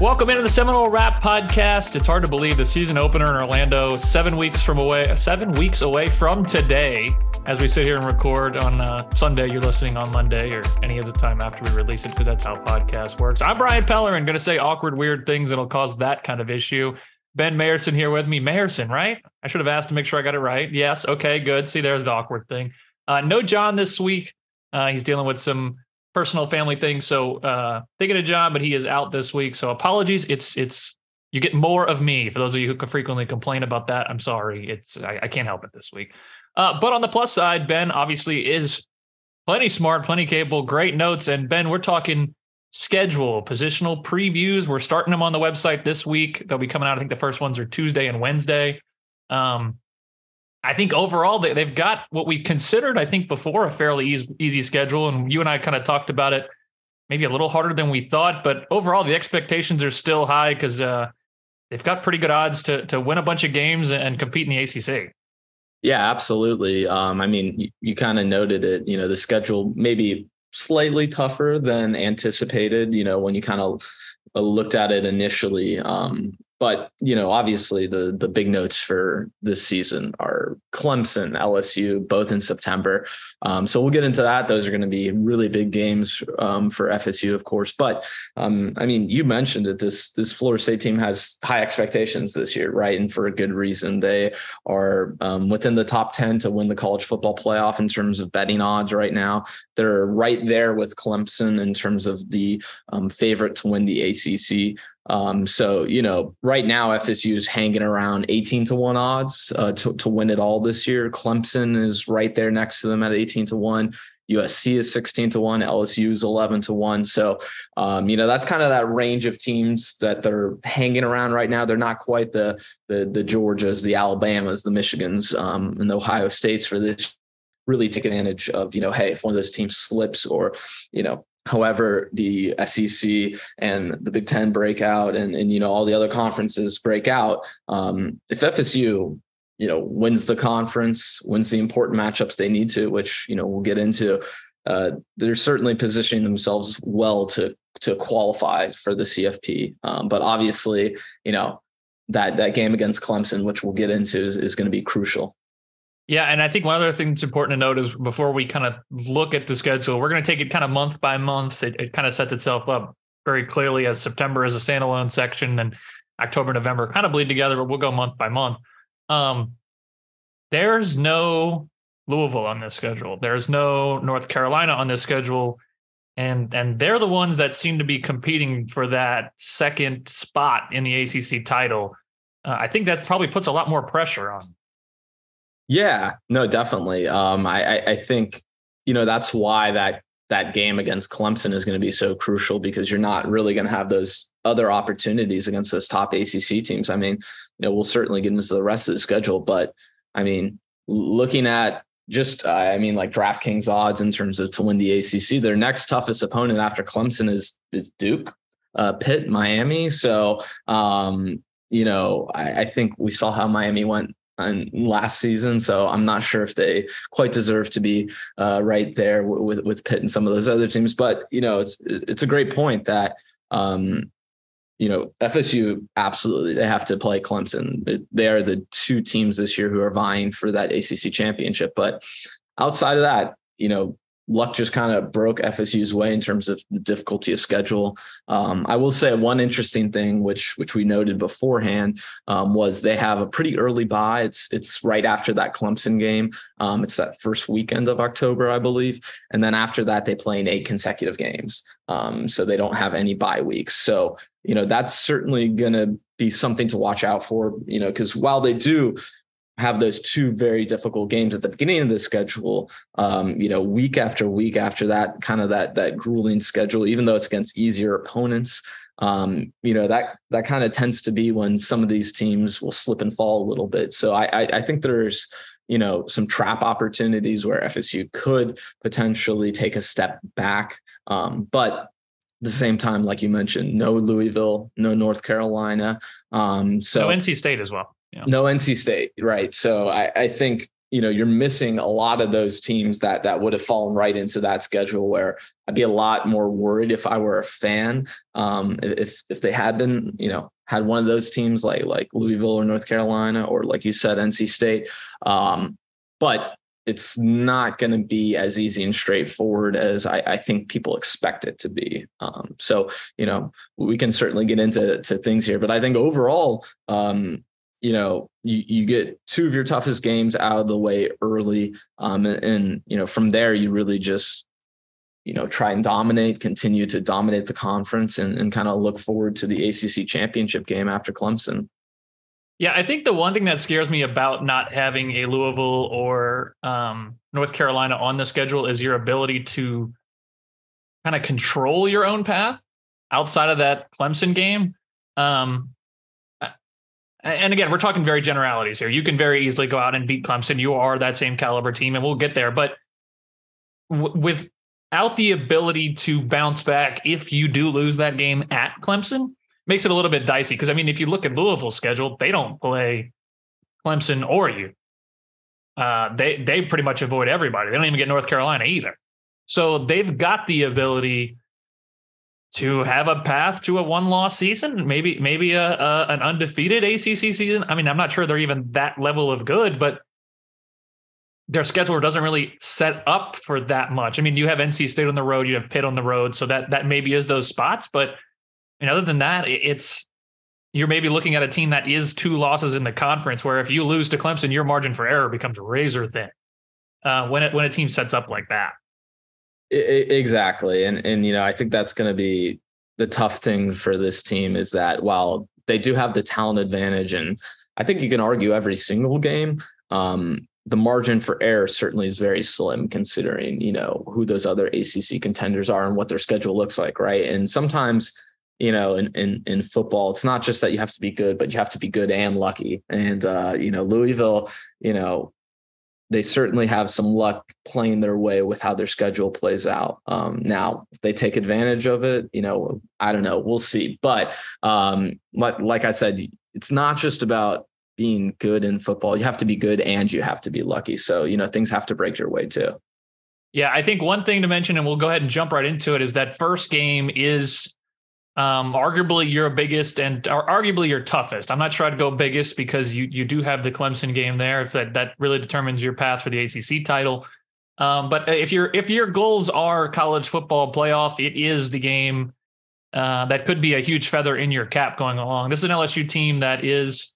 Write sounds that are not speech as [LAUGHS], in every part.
Welcome into the Seminole Wrap Podcast. It's hard to believe the season opener in Orlando, seven weeks from away, seven weeks away from today. As we sit here and record on uh, Sunday, you're listening on Monday or any other time after we release it because that's how podcast works. I'm Brian Pellerin, going to say awkward, weird things that'll cause that kind of issue. Ben Meyerson here with me. Meyerson, right? I should have asked to make sure I got it right. Yes. Okay. Good. See, there's the awkward thing. Uh, no John this week. Uh, he's dealing with some personal family thing. So uh thinking a job, but he is out this week. So apologies. It's it's you get more of me. For those of you who frequently complain about that, I'm sorry. It's I, I can't help it this week. Uh, but on the plus side, Ben obviously is plenty smart, plenty capable, great notes. And Ben, we're talking schedule, positional previews. We're starting them on the website this week. They'll be coming out. I think the first ones are Tuesday and Wednesday. Um, I think overall they, they've got what we considered, I think, before a fairly easy, easy schedule. And you and I kind of talked about it maybe a little harder than we thought, but overall the expectations are still high because uh, they've got pretty good odds to to win a bunch of games and compete in the ACC. Yeah, absolutely. Um, I mean, you, you kind of noted it. You know, the schedule maybe slightly tougher than anticipated. You know, when you kind of looked at it initially. Um, but you know, obviously the the big notes for this season are Clemson, LSU, both in September. Um, so we'll get into that. Those are going to be really big games um, for FSU, of course. But um, I mean, you mentioned that this this Florida State team has high expectations this year, right? And for a good reason. They are um, within the top ten to win the college football playoff in terms of betting odds right now. They're right there with Clemson in terms of the um, favorite to win the ACC. Um, so you know, right now FSU is hanging around 18 to one odds uh, to to win it all this year. Clemson is right there next to them at 18 to one. USC is 16 to 1, LSU is 11 to 1. So, um, you know, that's kind of that range of teams that they're hanging around right now. They're not quite the the the Georgias, the Alabamas, the Michigans, um, and the Ohio States for this really take advantage of, you know, hey, if one of those teams slips or, you know, However, the SEC and the Big Ten break out, and and you know all the other conferences break out. Um, if FSU, you know, wins the conference, wins the important matchups they need to, which you know we'll get into, uh, they're certainly positioning themselves well to to qualify for the CFP. Um, but obviously, you know that that game against Clemson, which we'll get into, is, is going to be crucial. Yeah, and I think one other thing that's important to note is before we kind of look at the schedule, we're going to take it kind of month by month. It, it kind of sets itself up very clearly as September is a standalone section, and October, November kind of bleed together, but we'll go month by month. Um, there's no Louisville on this schedule. There's no North Carolina on this schedule, and and they're the ones that seem to be competing for that second spot in the ACC title. Uh, I think that probably puts a lot more pressure on yeah, no, definitely. Um, I, I, I think you know that's why that that game against Clemson is going to be so crucial because you're not really going to have those other opportunities against those top ACC teams. I mean, you know, we'll certainly get into the rest of the schedule, but I mean, looking at just, I mean, like DraftKings odds in terms of to win the ACC, their next toughest opponent after Clemson is is Duke, uh, Pitt, Miami. So, um, you know, I, I think we saw how Miami went and last season. So I'm not sure if they quite deserve to be uh, right there with with Pitt and some of those other teams. But you know, it's it's a great point that um, you know, FSU absolutely they have to play Clemson. They are the two teams this year who are vying for that ACC championship. But outside of that, you know, luck just kind of broke FSU's way in terms of the difficulty of schedule. Um, I will say one interesting thing, which which we noted beforehand, um, was they have a pretty early bye. It's it's right after that Clemson game. Um, it's that first weekend of October, I believe, and then after that they play in eight consecutive games. Um, so they don't have any bye weeks. So you know that's certainly going to be something to watch out for. You know, because while they do have those two very difficult games at the beginning of the schedule um, you know week after week after that kind of that that grueling schedule even though it's against easier opponents um, you know that that kind of tends to be when some of these teams will slip and fall a little bit so i i, I think there's you know some trap opportunities where fsu could potentially take a step back um, but at the same time, like you mentioned, no Louisville, no North Carolina. Um, so no NC State as well. Yeah. No NC State, right? So I, I think you know you're missing a lot of those teams that that would have fallen right into that schedule where I'd be a lot more worried if I were a fan um, if if they had been you know had one of those teams like like Louisville or North Carolina or like you said NC State um, but it's not going to be as easy and straightforward as I, I, think people expect it to be. Um, so, you know, we can certainly get into to things here, but I think overall, um, you know, you, you get two of your toughest games out of the way early. Um, and, and, you know, from there, you really just, you know, try and dominate, continue to dominate the conference and, and kind of look forward to the ACC championship game after Clemson. Yeah, I think the one thing that scares me about not having a Louisville or um, North Carolina on the schedule is your ability to kind of control your own path outside of that Clemson game. Um, and again, we're talking very generalities here. You can very easily go out and beat Clemson. You are that same caliber team, and we'll get there. But w- without the ability to bounce back, if you do lose that game at Clemson, makes it a little bit dicey. Because I mean, if you look at Louisville's schedule, they don't play Clemson or you. Uh, they they pretty much avoid everybody. They don't even get North Carolina either. So they've got the ability to have a path to a one-loss season, maybe maybe a, a, an undefeated ACC season. I mean, I'm not sure they're even that level of good, but their schedule doesn't really set up for that much. I mean, you have NC State on the road, you have Pitt on the road, so that that maybe is those spots. But I mean, other than that, it's you're maybe looking at a team that is two losses in the conference. Where if you lose to Clemson, your margin for error becomes razor thin uh, when it when a team sets up like that. Exactly. And and you know, I think that's going to be the tough thing for this team is that while they do have the talent advantage and I think you can argue every single game, um, the margin for error certainly is very slim considering, you know, who those other ACC contenders are and what their schedule looks like, right? And sometimes you know, in, in in football, it's not just that you have to be good, but you have to be good and lucky. And uh, you know, Louisville, you know, they certainly have some luck playing their way with how their schedule plays out. Um, now, if they take advantage of it, you know, I don't know, we'll see. But um, like, like I said, it's not just about being good in football. You have to be good and you have to be lucky. So, you know, things have to break your way too. Yeah, I think one thing to mention, and we'll go ahead and jump right into it, is that first game is um, arguably your biggest and arguably your toughest. I'm not sure I'd go biggest because you you do have the Clemson game there. If that that really determines your path for the ACC title. Um, but if your if your goals are college football playoff, it is the game uh, that could be a huge feather in your cap going along. This is an LSU team that is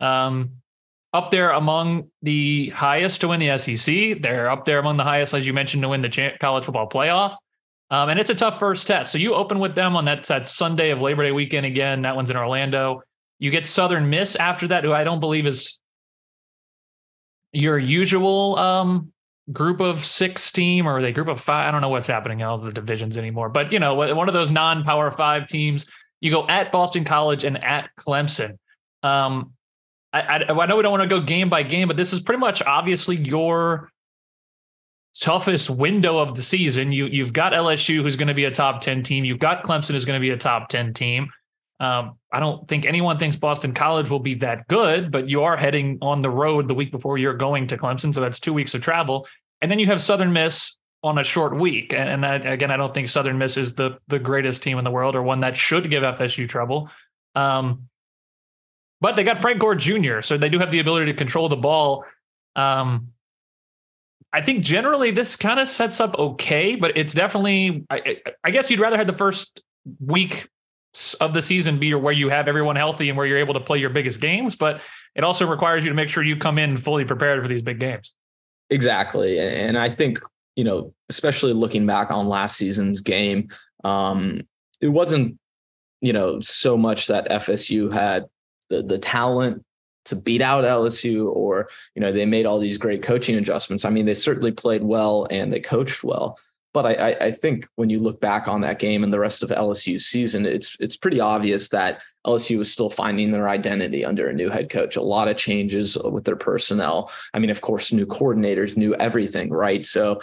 um, up there among the highest to win the SEC. They're up there among the highest, as you mentioned, to win the college football playoff. Um, and it's a tough first test. So you open with them on that, that Sunday of Labor Day weekend again. That one's in Orlando. You get Southern Miss after that, who I don't believe is your usual um, group of six team or they group of five. I don't know what's happening in all the divisions anymore. But, you know, one of those non power five teams. You go at Boston College and at Clemson. Um, I, I, I know we don't want to go game by game, but this is pretty much obviously your toughest window of the season. You you've got LSU who's going to be a top 10 team. You've got Clemson who's going to be a top 10 team. Um, I don't think anyone thinks Boston College will be that good, but you are heading on the road the week before you're going to Clemson, so that's two weeks of travel. And then you have Southern Miss, on a short week. And, I, again, I don't think Southern Miss is the the greatest team in the world or one that should give FSU trouble. Um, but they got Frank Gore Jr., so they do have the ability to control the ball. Um, I think generally this kind of sets up okay, but it's definitely. I, I, guess you'd rather have the first week of the season be where you have everyone healthy and where you're able to play your biggest games, but it also requires you to make sure you come in fully prepared for these big games. Exactly, and I think you know, especially looking back on last season's game, um, it wasn't you know so much that FSU had the the talent to beat out LSU or you know they made all these great coaching adjustments. I mean, they certainly played well and they coached well. But I, I think when you look back on that game and the rest of LSU's season, it's it's pretty obvious that LSU was still finding their identity under a new head coach. A lot of changes with their personnel. I mean, of course, new coordinators, new everything, right? So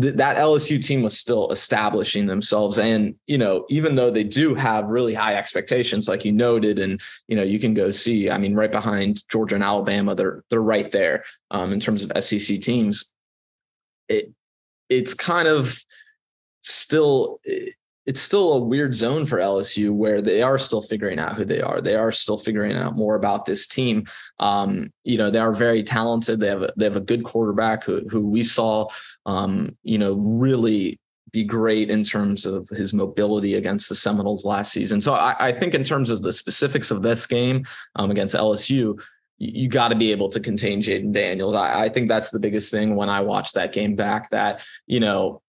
th- that LSU team was still establishing themselves. And, you know, even though they do have really high expectations, like you noted, and, you know, you can go see, I mean, right behind Georgia and Alabama, they're, they're right there um, in terms of SEC teams. It, it's kind of still, it's still a weird zone for LSU where they are still figuring out who they are. They are still figuring out more about this team. Um, you know, they are very talented. They have a, they have a good quarterback who who we saw, um, you know, really be great in terms of his mobility against the Seminoles last season. So I, I think in terms of the specifics of this game um, against LSU, you got to be able to contain Jayden Daniels. I, I, think that's the biggest thing when I watch that game back. That you know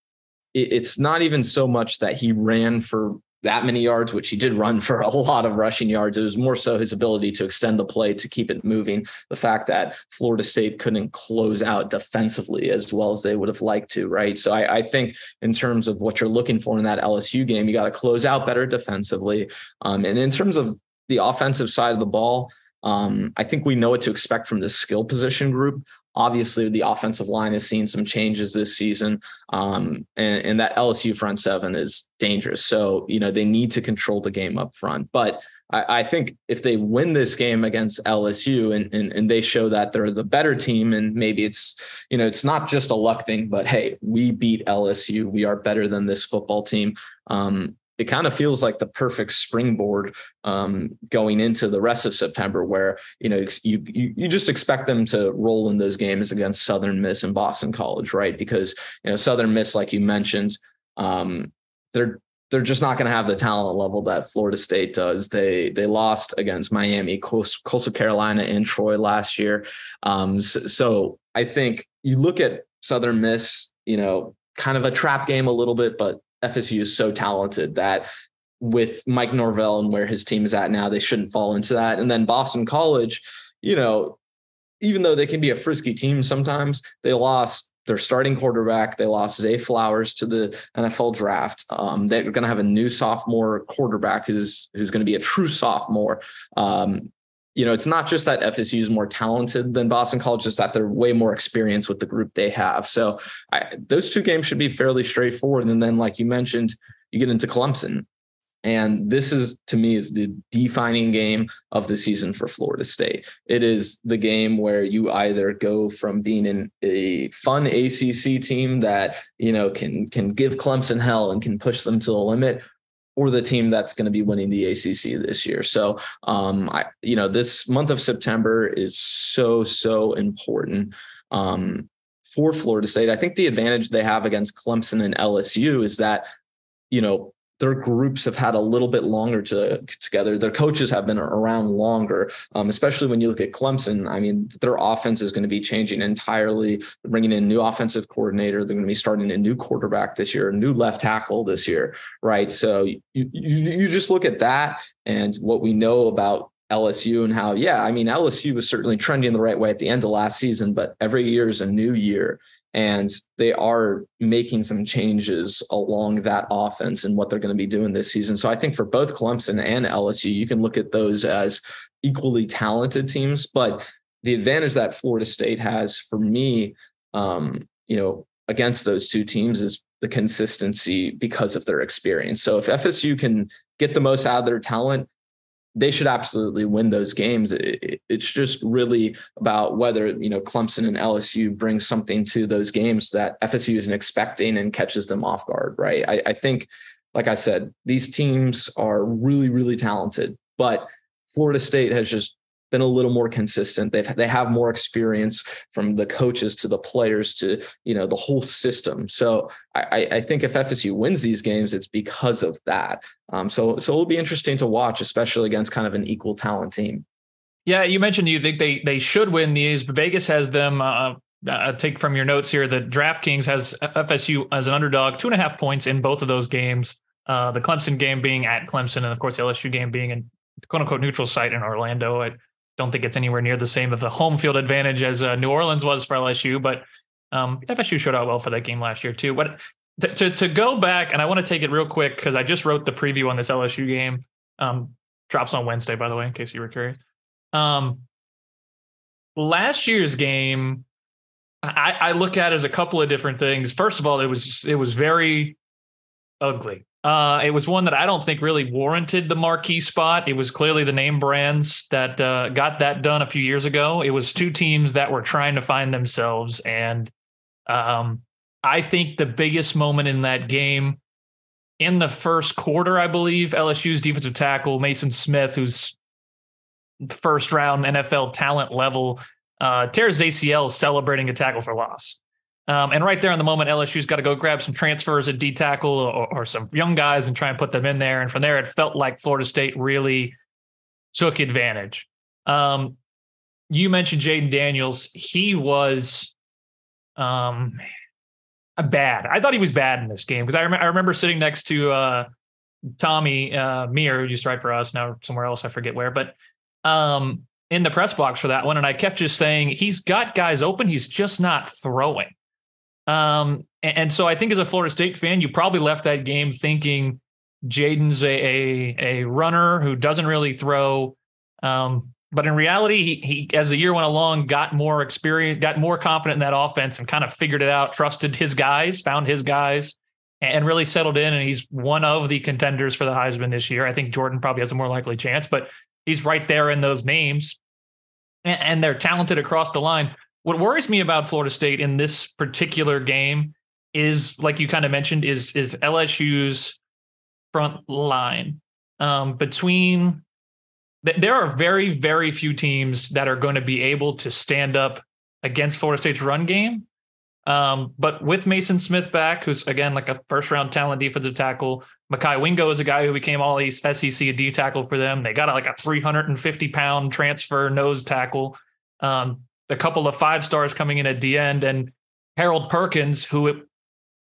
it's not even so much that he ran for that many yards, which he did run for a lot of rushing yards. It was more so his ability to extend the play to keep it moving. The fact that Florida State couldn't close out defensively as well as they would have liked to, right? So I, I think in terms of what you're looking for in that LSU game, you got to close out better defensively. Um, and in terms of the offensive side of the ball, um, I think we know what to expect from the skill position group. Obviously, the offensive line has seen some changes this season, um, and, and, that LSU front seven is dangerous. So, you know, they need to control the game up front. But I, think if they win this game against LSU and, and, and they show that they're the better team, and maybe it's, you know, it's not just a luck thing, but hey, we beat LSU. We are better than this football team. Um, it kind of feels like the perfect springboard um, going into the rest of September, where you know you, you, you just expect them to roll in those games against Southern Miss and Boston College, right? Because you know Southern Miss, like you mentioned, um, they're they're just not going to have the talent level that Florida State does. They they lost against Miami, Coast, Coastal Carolina, and Troy last year. Um, so, so I think you look at Southern Miss, you know, kind of a trap game a little bit, but FSU is so talented that with Mike Norvell and where his team is at now, they shouldn't fall into that. And then Boston College, you know, even though they can be a frisky team sometimes, they lost their starting quarterback. They lost Zay Flowers to the NFL draft. Um, they're going to have a new sophomore quarterback who's who's going to be a true sophomore. Um, you know, it's not just that FSU is more talented than Boston College, it's that they're way more experienced with the group they have. So I, those two games should be fairly straightforward. And then, like you mentioned, you get into Clemson. And this is to me is the defining game of the season for Florida State. It is the game where you either go from being in a fun ACC team that you know can can give Clemson hell and can push them to the limit, or the team that's going to be winning the ACC this year. So, um, I, you know, this month of September is so, so important um, for Florida State. I think the advantage they have against Clemson and LSU is that, you know, their groups have had a little bit longer to together. Their coaches have been around longer, um, especially when you look at Clemson. I mean, their offense is going to be changing entirely. They're bringing in a new offensive coordinator. They're going to be starting a new quarterback this year, a new left tackle this year, right? So you you, you just look at that and what we know about LSU and how, yeah, I mean, LSU was certainly trending the right way at the end of last season, but every year is a new year and they are making some changes along that offense and what they're going to be doing this season. So I think for both Clemson and LSU, you can look at those as equally talented teams. But the advantage that Florida State has for me, um, you know, against those two teams is the consistency because of their experience. So if FSU can get the most out of their talent, they should absolutely win those games. It, it's just really about whether you know Clemson and LSU bring something to those games that FSU isn't expecting and catches them off guard. Right. I, I think, like I said, these teams are really really talented, but Florida State has just been a little more consistent. They've they have more experience from the coaches to the players to you know the whole system. So I, I think if FSU wins these games, it's because of that. Um, so so it'll be interesting to watch, especially against kind of an equal talent team. Yeah, you mentioned you think they they should win these, but Vegas has them. Uh, uh, take from your notes here that DraftKings has FSU as an underdog, two and a half points in both of those games. Uh, the Clemson game being at Clemson, and of course the LSU game being in quote unquote neutral site in Orlando. I don't think it's anywhere near the same of the home field advantage as uh, New Orleans was for LSU, but um, FSU showed out well for that game last year too. But to, to, to go back, and I want to take it real quick because I just wrote the preview on this LSU game. Um, drops on Wednesday, by the way, in case you were curious. Um, last year's game, I, I look at as a couple of different things. First of all, it was it was very ugly. Uh, it was one that I don't think really warranted the marquee spot. It was clearly the name brands that uh, got that done a few years ago. It was two teams that were trying to find themselves. And um, I think the biggest moment in that game in the first quarter, I believe, LSU's defensive tackle, Maason Smith, who's first round NFL talent level, uh, tears ACL celebrating a tackle for loss. Um, and right there in the moment, LSU's got to go grab some transfers at D tackle or, or, some young guys and try and put them in there. And from there, it felt like Florida State really took advantage. Um, you mentioned Jayden Daniels. He was um, bad. I thought he was bad in this game because I, rem- I remember sitting next to uh, Tommy uh, who used to write for us now somewhere else. I forget where, but um, in the press box for that one. And I kept just saying, he's got guys open. He's just not throwing. Um, and, and, so I think as a Florida State fan, you probably left that game thinking Jayden's a, a, a runner who doesn't really throw. Um, but in reality, he, he, as the year went along, got more experience, got more confident in that offense and kind of figured it out, trusted his guys, found his guys, and really settled in. And he's one of the contenders for the Heisman this year. I think Jordan probably has a more likely chance, but he's right there in those names. And, and they're talented across the line. What worries me about Florida State in this particular game is, like you kind of mentioned, is is LSU's front line. Um, between there are very very few teams that are going to be able to stand up against Florida State's run game. Um, but with Maason Smith back, who's again like a first round talent defensive tackle, Mekhi Wingo is a guy who became all east SEC D tackle for them. They got a, like a 350 pound transfer nose tackle. Um, a couple of five stars coming in at the end, and Harold Perkins, who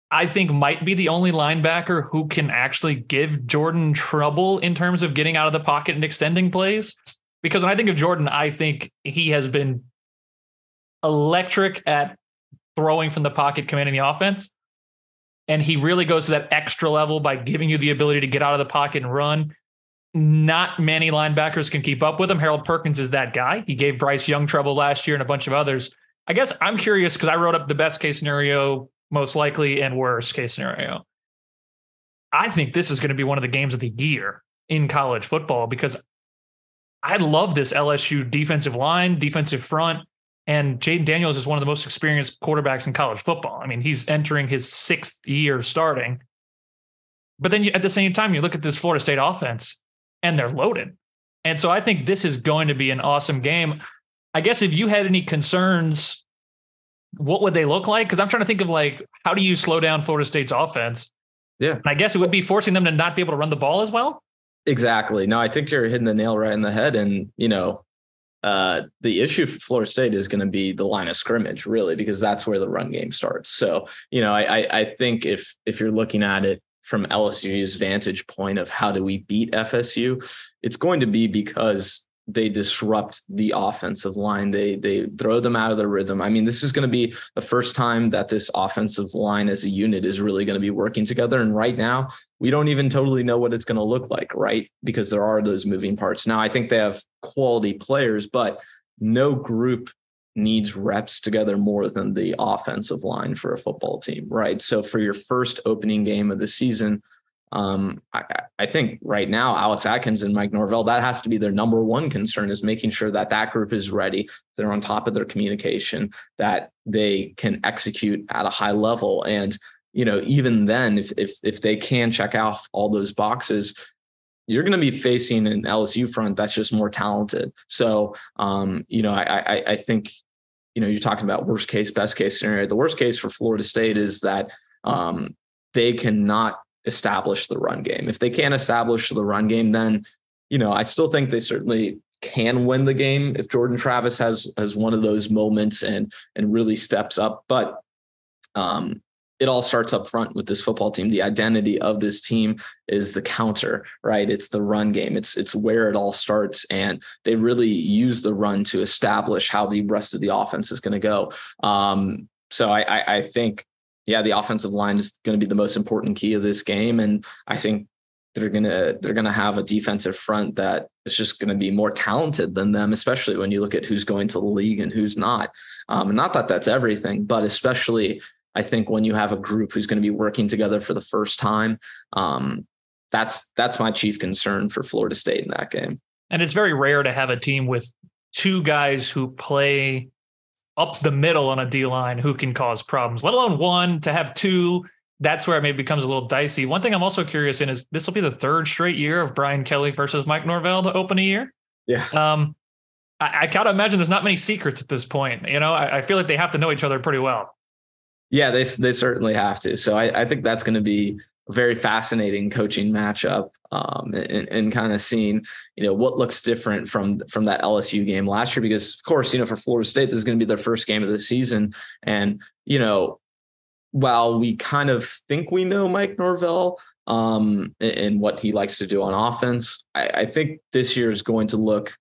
I think might be the only linebacker who can actually give Jordan trouble in terms of getting out of the pocket and extending plays. Because when I think of Jordan, I think he has been electric at throwing from the pocket, commanding the offense. And he really goes to that extra level by giving you the ability to get out of the pocket and run. Not many linebackers can keep up with him. Harold Perkins is that guy. He gave Bryce Young trouble last year and a bunch of others. I guess I'm curious because I wrote up the best case scenario, most likely, and worst case scenario. I think this is going to be one of the games of the year in college football because I love this LSU defensive line, defensive front, and Jayden Daniels is one of the most experienced quarterbacks in college football. I mean, he's entering his sixth year starting. But then you, at the same time, you look at this Florida State offense and they're loaded. And so I think this is going to be an awesome game. I guess if you had any concerns, what would they look like? Because I'm trying to think of like, how do you slow down Florida State's offense? Yeah. And I guess it would be forcing them to not be able to run the ball as well. Exactly. No, I think you're hitting the nail right in the head. And, you know, uh, the issue for Florida State is going to be the line of scrimmage, really, because that's where the run game starts. So, you know, I, I think if if you're looking at it from LSU's vantage point of how do we beat FSU, it's going to be because they disrupt the offensive line. They they throw them out of their rhythm. I mean, this is going to be the first time that this offensive line as a unit is really going to be working together. And right now, we don't even totally know what it's going to look like, right? Because there are those moving parts. Now, I think they have quality players, but no group needs reps together more than the offensive line for a football team, right? So for your first opening game of the season, um, I, I, think right now, Alex Atkins and Mike Norvell, that has to be their number one concern is making sure that that group is ready. They're on top of their communication, that they can execute at a high level. And, you know, even then, if, if, if they can check off all those boxes, you're going to be facing an LSU front that's just more talented. So, um, you know, I, I, I think, you know, you're talking about worst case, best case scenario. The worst case for Florida State is that um, they cannot establish the run game. If they can't establish the run game, then you know I still think they certainly can win the game if Jordan Travis has has one of those moments and and really steps up. But um, it all starts up front with this football team. The identity of this team is the counter, right? It's the run game. It's it's where it all starts, and they really use the run to establish how the rest of the offense is going to go. Um, so I, I, I think yeah, the offensive line is going to be the most important key of this game, and I think they're gonna they're gonna have a defensive front that is just going to be more talented than them, especially when you look at who's going to the league and who's not. Um, not that that's everything, but especially I think when you have a group who's going to be working together for the first time, um, that's that's my chief concern for Florida State in that game. And it's very rare to have a team with two guys who play up the middle on a D line who can cause problems, let alone one to have two. That's where it maybe becomes a little dicey. One thing I'm also curious in is this will be the third straight year of Brian Kelly versus Mike Norvell to open a year. Yeah. Um, I, I gotta imagine there's not many secrets at this point. You know, I, I, feel like they have to know each other pretty well. Yeah, they they certainly have to. So I, I think that's going to be a very fascinating coaching matchup um, and, and kind of seeing you know what looks different from from that LSU game last year because of course you know for Florida State this is going to be their first game of the season and you know while we kind of think we know Mike Norvell um, and, and what he likes to do on offense I, I think this year is going to look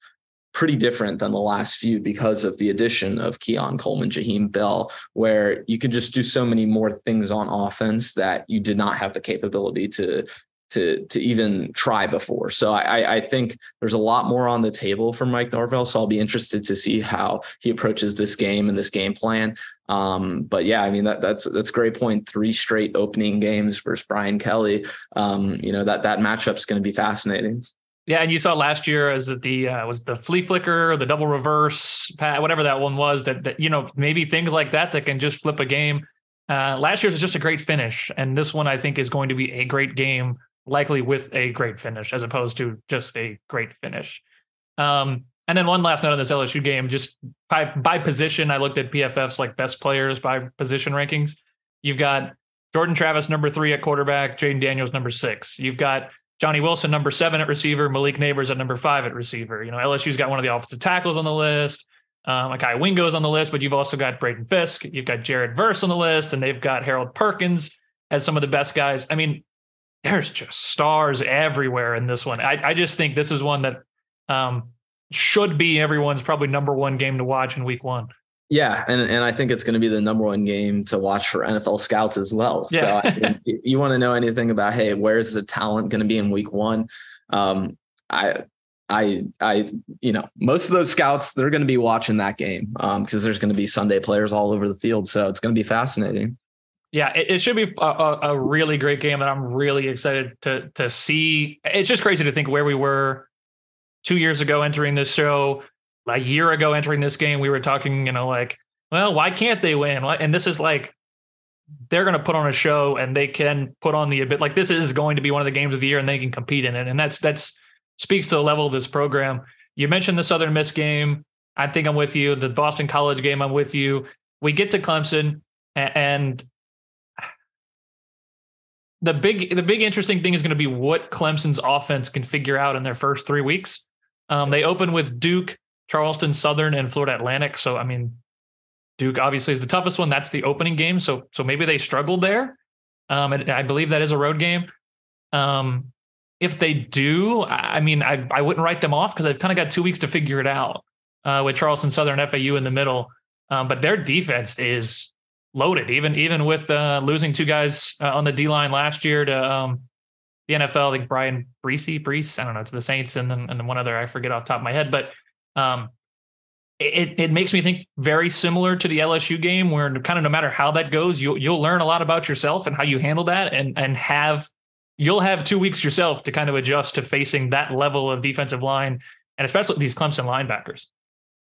pretty different than the last few because of the addition of Keon Coleman, Jaheim Bell, where you can just do so many more things on offense that you did not have the capability to to to even try before. So I, I think there's a lot more on the table for Mike Norvell. So I'll be interested to see how he approaches this game and this game plan. Um, but yeah, I mean that that's that's great point. Three straight opening games versus Brian Kelly. Um, you know that that matchup's going to be fascinating. Yeah, and you saw last year as the uh, was the flea flicker, the double reverse, whatever that one was. That, that you know maybe things like that that can just flip a game. Uh, last year's was just a great finish, and this one I think is going to be a great game, likely with a great finish as opposed to just a great finish. Um, and then one last note on this LSU game, just by by position, I looked at PFF's like best players by position rankings. You've got Jordan Travis number three at quarterback, Jayden Daniels number six. You've got Johnny Wilson, number seven at receiver, Malik Nabers at number five at receiver. You know, LSU's got one of the offensive tackles on the list. Um, Mekhi Wingo's on the list, but you've also got Braden Fisk, you've got Jared Verse on the list, and they've got Harold Perkins as some of the best guys. I mean, there's just stars everywhere in this one. I, I just think this is one that um, should be everyone's probably number one game to watch in week one. Yeah, and and I think it's going to be the number one game to watch for NFL scouts as well. Yeah. So I you want to know anything about hey, where's the talent going to be in week one? Um, I I I you know most of those scouts they're going to be watching that game because um, there's going to be Sunday players all over the field, so it's going to be fascinating. Yeah, it, it should be a, a, really great game, and I'm really excited to to see. It's just crazy to think where we were two years ago entering this show a year ago entering this game, we were talking, you know, like, well, why can't they win? And this is like, they're going to put on a show and they can put on the bit like this is going to be one of the games of the year and they can compete in it. And that's, that's speaks to the level of this program. You mentioned the Southern Miss game. I think I'm with you. The Boston College game, I'm with you. We get to Clemson and the big the big interesting thing is going to be what Clemson's offense can figure out in their first three weeks. Um, they open with Duke, Charleston Southern and Florida Atlantic. So I mean, Duke obviously is the toughest one. That's the opening game. So so maybe they struggled there. Um, and I believe that is a road game. Um, if they do, I mean, I I wouldn't write them off because I've kind of got two weeks to figure it out uh, with Charleston Southern FAU in the middle. Um, but their defense is loaded, even even with uh, losing two guys uh, on the D line last year to um, the NFL. Think Bryan Bresee, Brees, I don't know, to the Saints, and then and one other I forget off top of my head, but um, it, it makes me think very similar to the LSU game, where kind of no matter how that goes, you'll you'll learn a lot about yourself and how you handle that, and and have you'll have two weeks yourself to kind of adjust to facing that level of defensive line and especially these Clemson linebackers.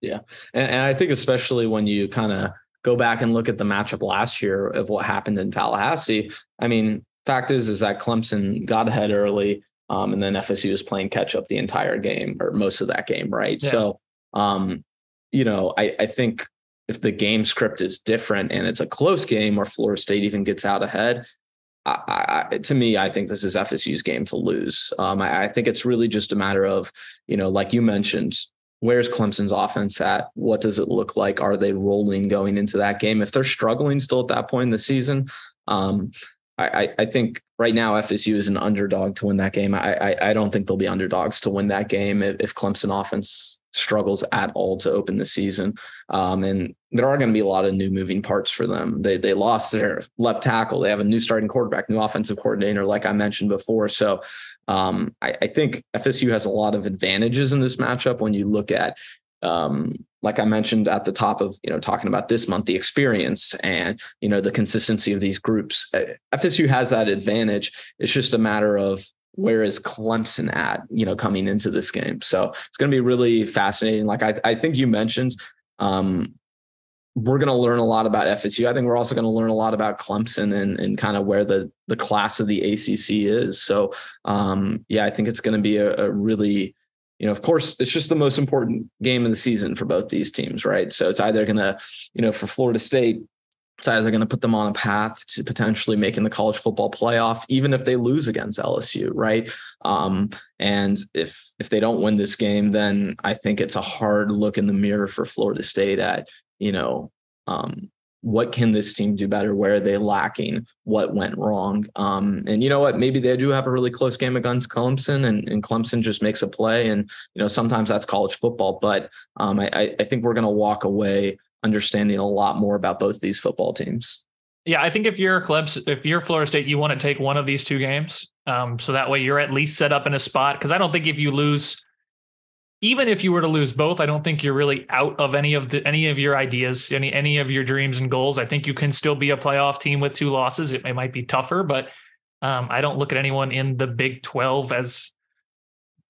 Yeah. And, and I think especially when you kind of go back and look at the matchup last year of what happened in Tallahassee. I mean, fact is, is that Clemson got ahead early. Um, and then FSU was playing catch up the entire game or most of that game, right? Yeah. So, um, you know, I, I think if the game script is different and it's a close game or Florida State even gets out ahead, I, I, to me, I think this is FSU's game to lose. Um, I, I, think it's really just a matter of, you know, like you mentioned, where's Clemson's offense at? What does it look like? Are they rolling going into that game? If they're struggling still at that point in the season, um, I, I think right now FSU is an underdog to win that game. I, I, I don't think they'll be underdogs to win that game if, if Clemson offense struggles at all to open the season. Um, and there are going to be a lot of new moving parts for them. They they lost their left tackle. They have a new starting quarterback, new offensive coordinator, like I mentioned before. So um, I, I, think FSU has a lot of advantages in this matchup when you look at um, like I mentioned at the top of you know talking about this month, the experience and you know the consistency of these groups. Uh, FSU has that advantage. It's just a matter of where is Clemson at, you know, coming into this game. So it's going to be really fascinating. Like I, I think you mentioned, um, we're going to learn a lot about FSU. I think we're also going to learn a lot about Clemson and, and kind of where the the class of the ACC is. So um, yeah, I think it's going to be a, a really you know, of course, it's just the most important game of the season for both these teams, right? So it's either going to, you know, for Florida State, it's either going to put them on a path to potentially making the college football playoff, even if they lose against LSU, right? Um, and if if they don't win this game, then I think it's a hard look in the mirror for Florida State at, you know, um, what can this team do better? Where are they lacking? What went wrong? Um, and you know what? Maybe they do have a really close game against Clemson, and, and Clemson just makes a play. And you know, sometimes that's college football. But um, I, I think we're going to walk away understanding a lot more about both these football teams. Yeah, I think if you're Clemson, if you're Florida State, you want to take one of these two games, um, so that way you're at least set up in a spot. Because I don't think if you lose even if you were to lose both, I don't think you're really out of any of the any of your ideas, any any of your dreams and goals. I think you can still be a playoff team with two losses. It, it might be tougher, but um, I don't look at anyone in the Big Twelve as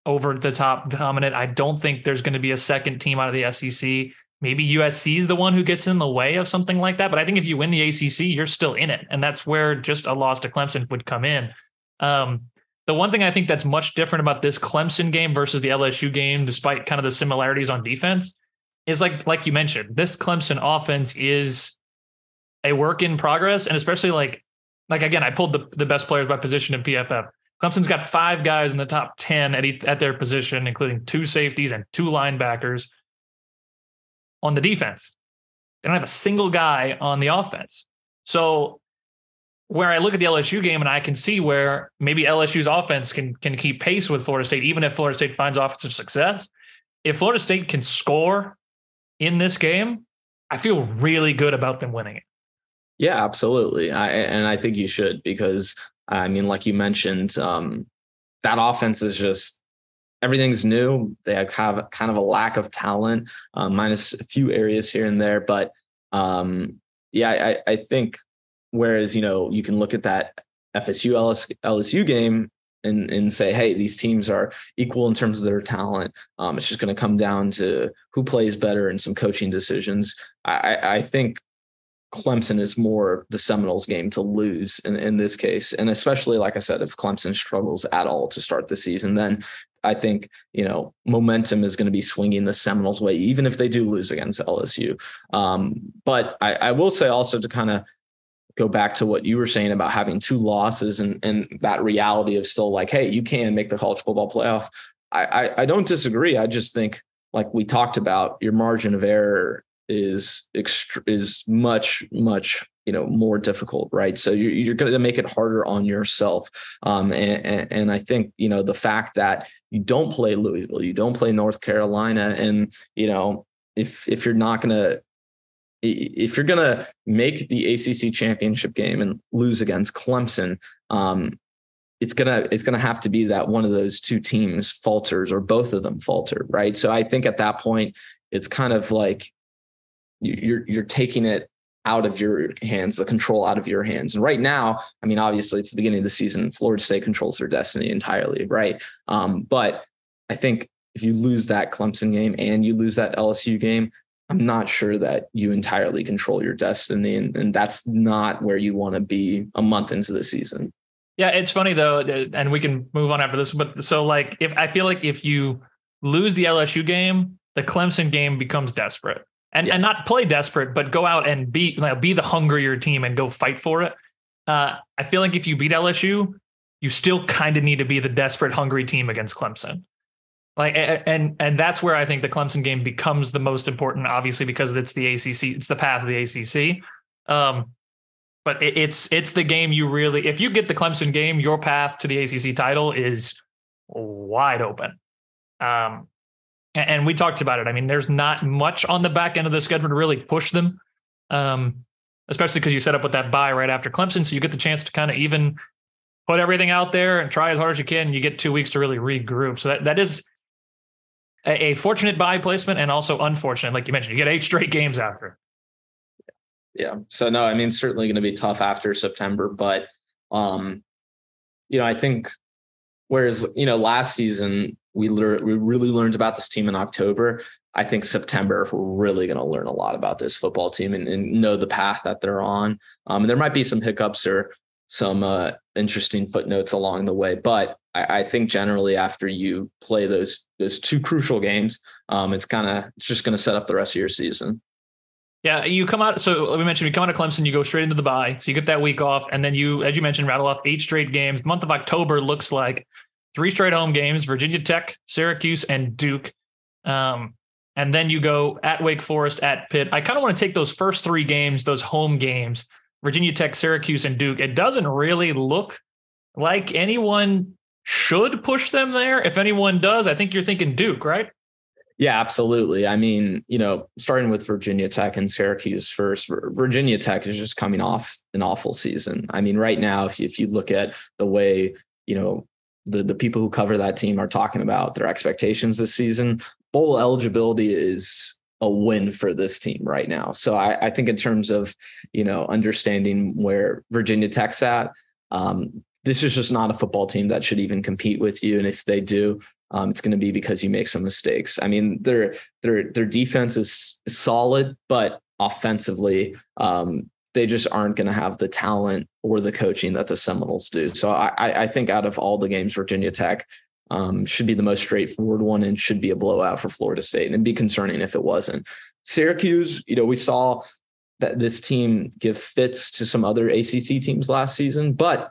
over the top dominant. I don't think there's going to be a second team out of the SEC. Maybe USC is the one who gets in the way of something like that. But I think if you win the ACC, you're still in it, and that's where just a loss to Clemson would come in. Um, the one thing I think that's much different about this Clemson game versus the LSU game, despite kind of the similarities on defense, is like like you mentioned, this Clemson offense is a work in progress, and especially like like again, I pulled the, the best players by position in PFF. Clemson's got five guys in the top ten at each, at their position, including two safeties and two linebackers on the defense. They don't have a single guy on the offense. So where I look at the LSU game and I can see where maybe LSU's offense can can keep pace with Florida State, even if Florida State finds offensive success. If Florida State can score in this game, I feel really good about them winning it. Yeah, absolutely. I, and I think you should because I mean, like you mentioned, um, that offense is just everything's new. They have kind of a lack of talent, uh, minus a few areas here and there. But um, yeah, I, I think Whereas, you know, you can look at that FSU LSU game and, and say, hey, these teams are equal in terms of their talent. Um, it's just going to come down to who plays better and some coaching decisions. I, I think Clemson is more the Seminoles game to lose in, in this case. And especially, like I said, if Clemson struggles at all to start the season, then I think, you know, momentum is going to be swinging the Seminoles way, even if they do lose against LSU. Um, but I, I will say also to kind of go back to what you were saying about having two losses and, and that reality of still like, hey, you can make the college football playoff. I, I, I don't disagree. I just think, like we talked about, your margin of error is ext- is much much you know more difficult right so you're, you're going to make it harder on yourself um, and, and, and i think you know the fact that you don't play louisville you don't play north carolina and you know if if you're not going to if you're going to make the ACC championship game and lose against Clemson, um, it's gonna it's gonna have to be that one of those two teams falters or both of them falter, right? So I think at that point, it's kind of like you're you're taking it out of your hands, the control out of your hands. And right now, I mean, obviously it's the beginning of the season. Florida State controls their destiny entirely, right? Um, but I think if you lose that Clemson game and you lose that LSU game, I'm not sure that you entirely control your destiny. And, and that's not where you want to be a month into the season. Yeah, it's funny though, and we can move on after this. But so, like, if I feel like if you lose the LSU game, the Clemson game becomes desperate, and yes. and not play desperate, but go out and be like, be the hungrier team and go fight for it. Uh, I feel like if you beat LSU, you still kind of need to be the desperate, hungry team against Clemson. Like and and that's where I think the Clemson game becomes the most important, obviously because it's the ACC, it's the path of the ACC. Um, but it, it's it's the game you really, if you get the Clemson game, your path to the ACC title is wide open. Um, and, and we talked about it. I mean, there's not much on the back end of the schedule to really push them, um, especially because you set up with that bye right after Clemson, so you get the chance to kind of even put everything out there and try as hard as you can. You get two weeks to really regroup. So that that is a, a fortunate bye placement and also unfortunate. Like you mentioned, you get eight straight games after. Yeah. So no, I mean, certainly going to be tough after September, but um, you know, I think whereas you know last season we learned we really learned about this team in October. I think September we're really going to learn a lot about this football team and, and know the path that they're on. Um, and there might be some hiccups or some uh, interesting footnotes along the way. But I, I, think generally after you play those those two crucial games, um, it's kind of it's just going to set up the rest of your season. Yeah, you come out. So we mentioned you come out of Clemson, you go straight into the bye. So you get that week off, and then you, as you mentioned, rattle off eight straight games. The month of October looks like three straight home games: Virginia Tech, Syracuse, and Duke. Um, and then you go at Wake Forest, at Pitt. I kind of want to take those first three games, those home games, Virginia Tech, Syracuse, and Duke, it doesn't really look like anyone should push them there. If anyone does, I think you're thinking Duke, right? Yeah, absolutely. I mean, you know, starting with Virginia Tech and Syracuse first, Virginia Tech is just coming off an awful season. I mean, right now, if you, if you look at the way, you know, the, the people who cover that team are talking about their expectations this season, bowl eligibility is a win for this team right now. So I, I, think in terms of you know understanding where Virginia Tech's at, um, this is just not a football team that should even compete with you. And if they do, um, it's going to be because you make some mistakes. I mean, their their their defense is solid, but offensively, um, they just aren't going to have the talent or the coaching that the Seminoles do. So I, I think out of all the games Virginia Tech um, should be the most straightforward one and should be a blowout for Florida State and it'd be concerning if it wasn't. Syracuse, you know, we saw that this team give fits to some other ACC teams last season, but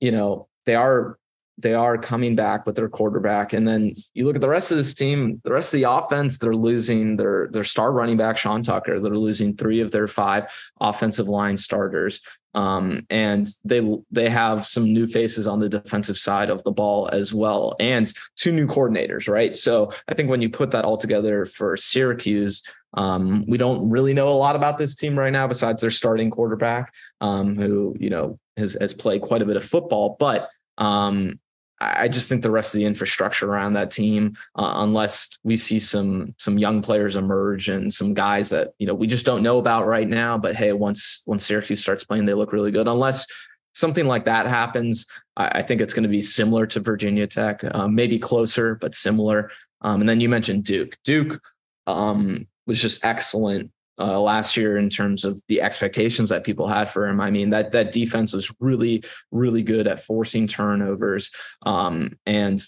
you know, they are they are coming back with their quarterback. And then you look at the rest of this team, the rest of the offense, they're losing their their star running back, Sean Tucker. They're losing three of their five offensive line starters. Um, and they they have some new faces on the defensive side of the ball as well, and two new coordinators, right? So I think when you put that all together for Syracuse, um, we don't really know a lot about this team right now, besides their starting quarterback, um, who you know has has played quite a bit of football, but um, I just think the rest of the infrastructure around that team, uh, unless we see some some young players emerge and some guys that you know we just don't know about right now. But hey, once once Syracuse starts playing, they look really good. Unless something like that happens, I, I think it's going to be similar to Virginia Tech, uh, maybe closer but similar. Um, and then you mentioned Duke. Duke um, was just excellent uh, last year in terms of the expectations that people had for him. I mean, that that defense was really, really good at forcing turnovers. Um, and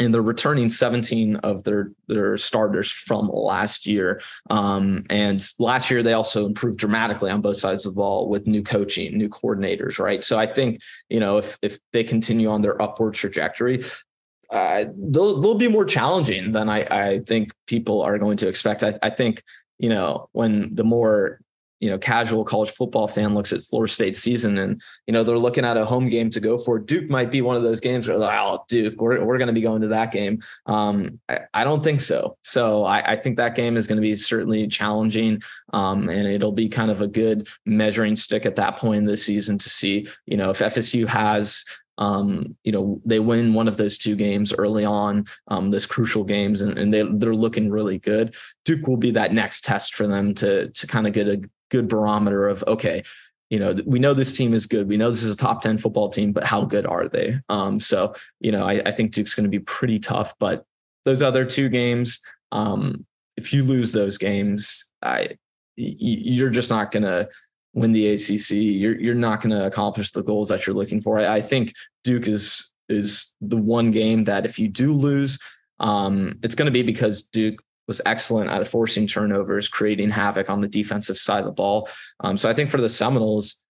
and they're returning 17 of their their starters from last year. Um, and last year they also improved dramatically on both sides of the ball with new coaching, new coordinators, right? So I think you know if if they continue on their upward trajectory, uh, they'll they'll be more challenging than I I think people are going to expect. I, I think you know, when the more you know casual college football fan looks at Florida State season and you know they're looking at a home game to go for Duke might be one of those games where like, oh Duke we're, we're going to be going to that game. Um, I, I, don't think so. So I, I, think that game is going to be certainly challenging um, and it'll be kind of a good measuring stick at that point in the season to see you know if FSU has um, you know, they win one of those two games early on, um, those crucial games, and, and they they're looking really good. Duke will be that next test for them to to kind of get a good barometer of okay, you know, we know this team is good. We know this is a top 10 football team, but how good are they? Um, so, you know, I, I think Duke's going to be pretty tough, but those other two games, um, if you lose those games, I, you're just not going to win the ACC. You're, you're not going to accomplish the goals that you're looking for. I, I think Duke is, is the one game that if you do lose, um, it's going to be because Duke was excellent at forcing turnovers, creating havoc on the defensive side of the ball. Um, so I think for the Seminoles,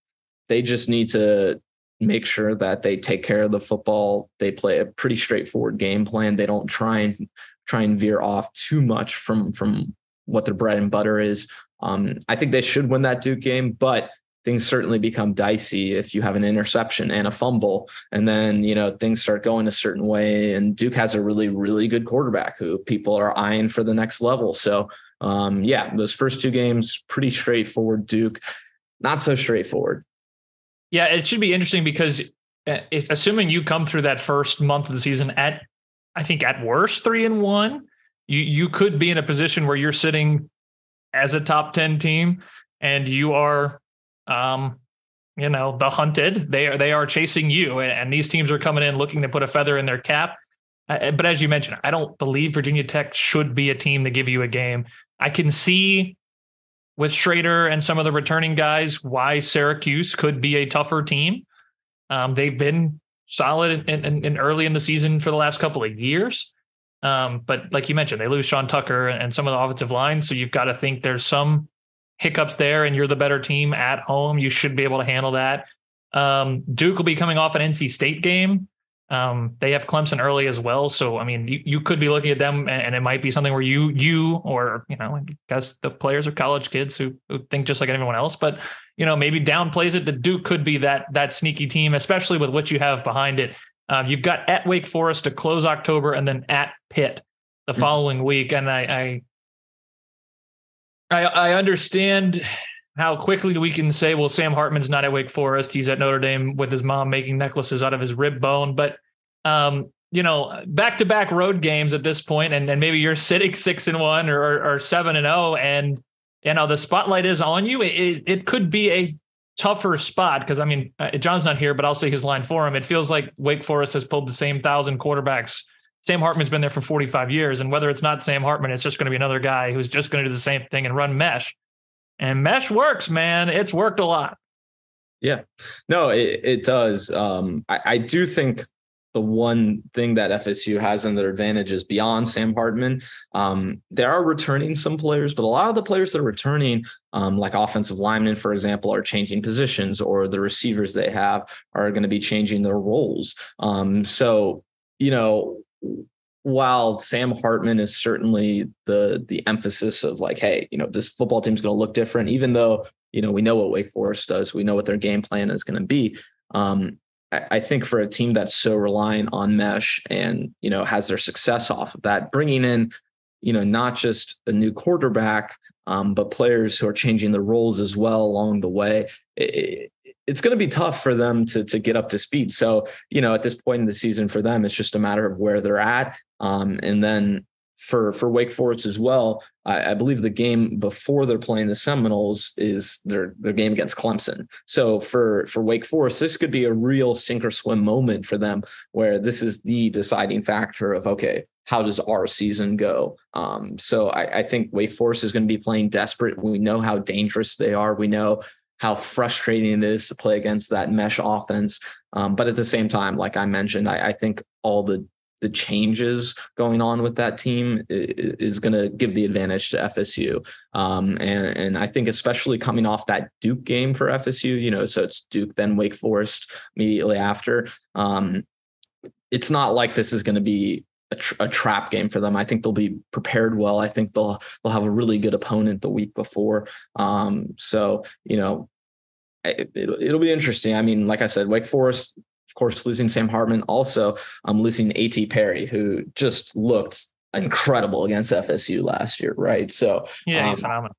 they just need to make sure that they take care of the football. They play a pretty straightforward game plan. They don't try and try and veer off too much from from what their bread and butter is. Um, I think they should win that Duke game, but things certainly become dicey if you have an interception and a fumble. And then you know things start going a certain way and duke has a really really good quarterback who people are eyeing for the next level. So um, yeah those first two games pretty straightforward duke. Not so straightforward. Yeah it should be interesting because uh, assuming you come through that first month of the season at i think at worst three and one you you could be in a position where you're sitting as a top 10 team and you are um, you know, the hunted. They are they are chasing you, and these teams are coming in looking to put a feather in their cap. Uh, but as you mentioned, I don't believe Virginia Tech should be a team to give you a game. I can see with Shrader and some of the returning guys why Syracuse could be a tougher team. Um, they've been solid and early in the season for the last couple of years. Um, but like you mentioned, they lose Sean Tucker and some of the offensive line, so you've got to think there's some hiccups there and you're the better team at home, you should be able to handle that. Um, Duke will be coming off an NC State game. Um, they have Clemson early as well, so I mean, you, you could be looking at them, and, and, it might be something where you you or you know, because the players are college kids who, who think just like anyone else, but you know, maybe downplays it. The Duke could be that that sneaky team, especially with what you have behind it. Um, you've got at Wake Forest to close October, and then at Pitt the mm-hmm. following week, and I, I I, I understand how quickly we can say, well, Sam Hartman's not at Wake Forest. He's at Notre Dame with his mom making necklaces out of his rib bone. But, um, you know, back to back road games at this point, and, and maybe you're sitting [LAUGHS] six and one or, or seven and oh, and, you know, the spotlight is on you. It, it could be a tougher spot because, I mean, uh, John's not here, but I'll say his line for him. It feels like Wake Forest has pulled the same thousand quarterbacks Sam Hartman's been there for 45 years. And whether it's not Sam Hartman, it's just going to be another guy who's just going to do the same thing and run mesh. And mesh works, man. It's worked a lot. Yeah. No, it, it does. Um, I, I do think the one thing that FSU has in their advantage is beyond Sam Hartman. Um, they are returning some players, but a lot of the players that are returning, um, like offensive linemen, for example, are changing positions, or the receivers they have are going to be changing their roles. Um, so, you know, while Sam Hartman is certainly the the emphasis of like, hey, you know, this football team's going to look different, even though you know we know what Wake Forest does, we know what their game plan is going to be. Um, I, think for a team that's so reliant on mesh and you know has their success off of that, bringing in you know not just a new quarterback, um, but players who are changing their roles as well along the way. It, it's going to be tough for them to to get up to speed. So, you know, at this point in the season for them, it's just a matter of where they're at. Um, and then for for Wake Forest as well, I, I, believe the game before they're playing the Seminoles is their their game against Clemson. So for for Wake Forest, this could be a real sink or swim moment for them, where this is the deciding factor of okay, how does our season go? Um, so I, I think Wake Forest is going to be playing desperate. We know how dangerous they are. We know how frustrating it is to play against that mesh offense. Um, but at the same time, like I mentioned, I, I, think all the the changes going on with that team is, going to give the advantage to FSU. Um, and, and I think especially coming off that Duke game for FSU, you know, so it's Duke then Wake Forest immediately after. Um, it's not like this is going to be a, tra- a, trap game for them. I think they'll be prepared well. I think they'll they'll have a really good opponent the week before. Um, so you know, it, will it'll be interesting. I mean, like I said, Wake Forest, of course, losing Sam Hartman, also um, losing A.T. Perry, who just looked incredible against FSU last year, right? So yeah, he's um, phenomenal.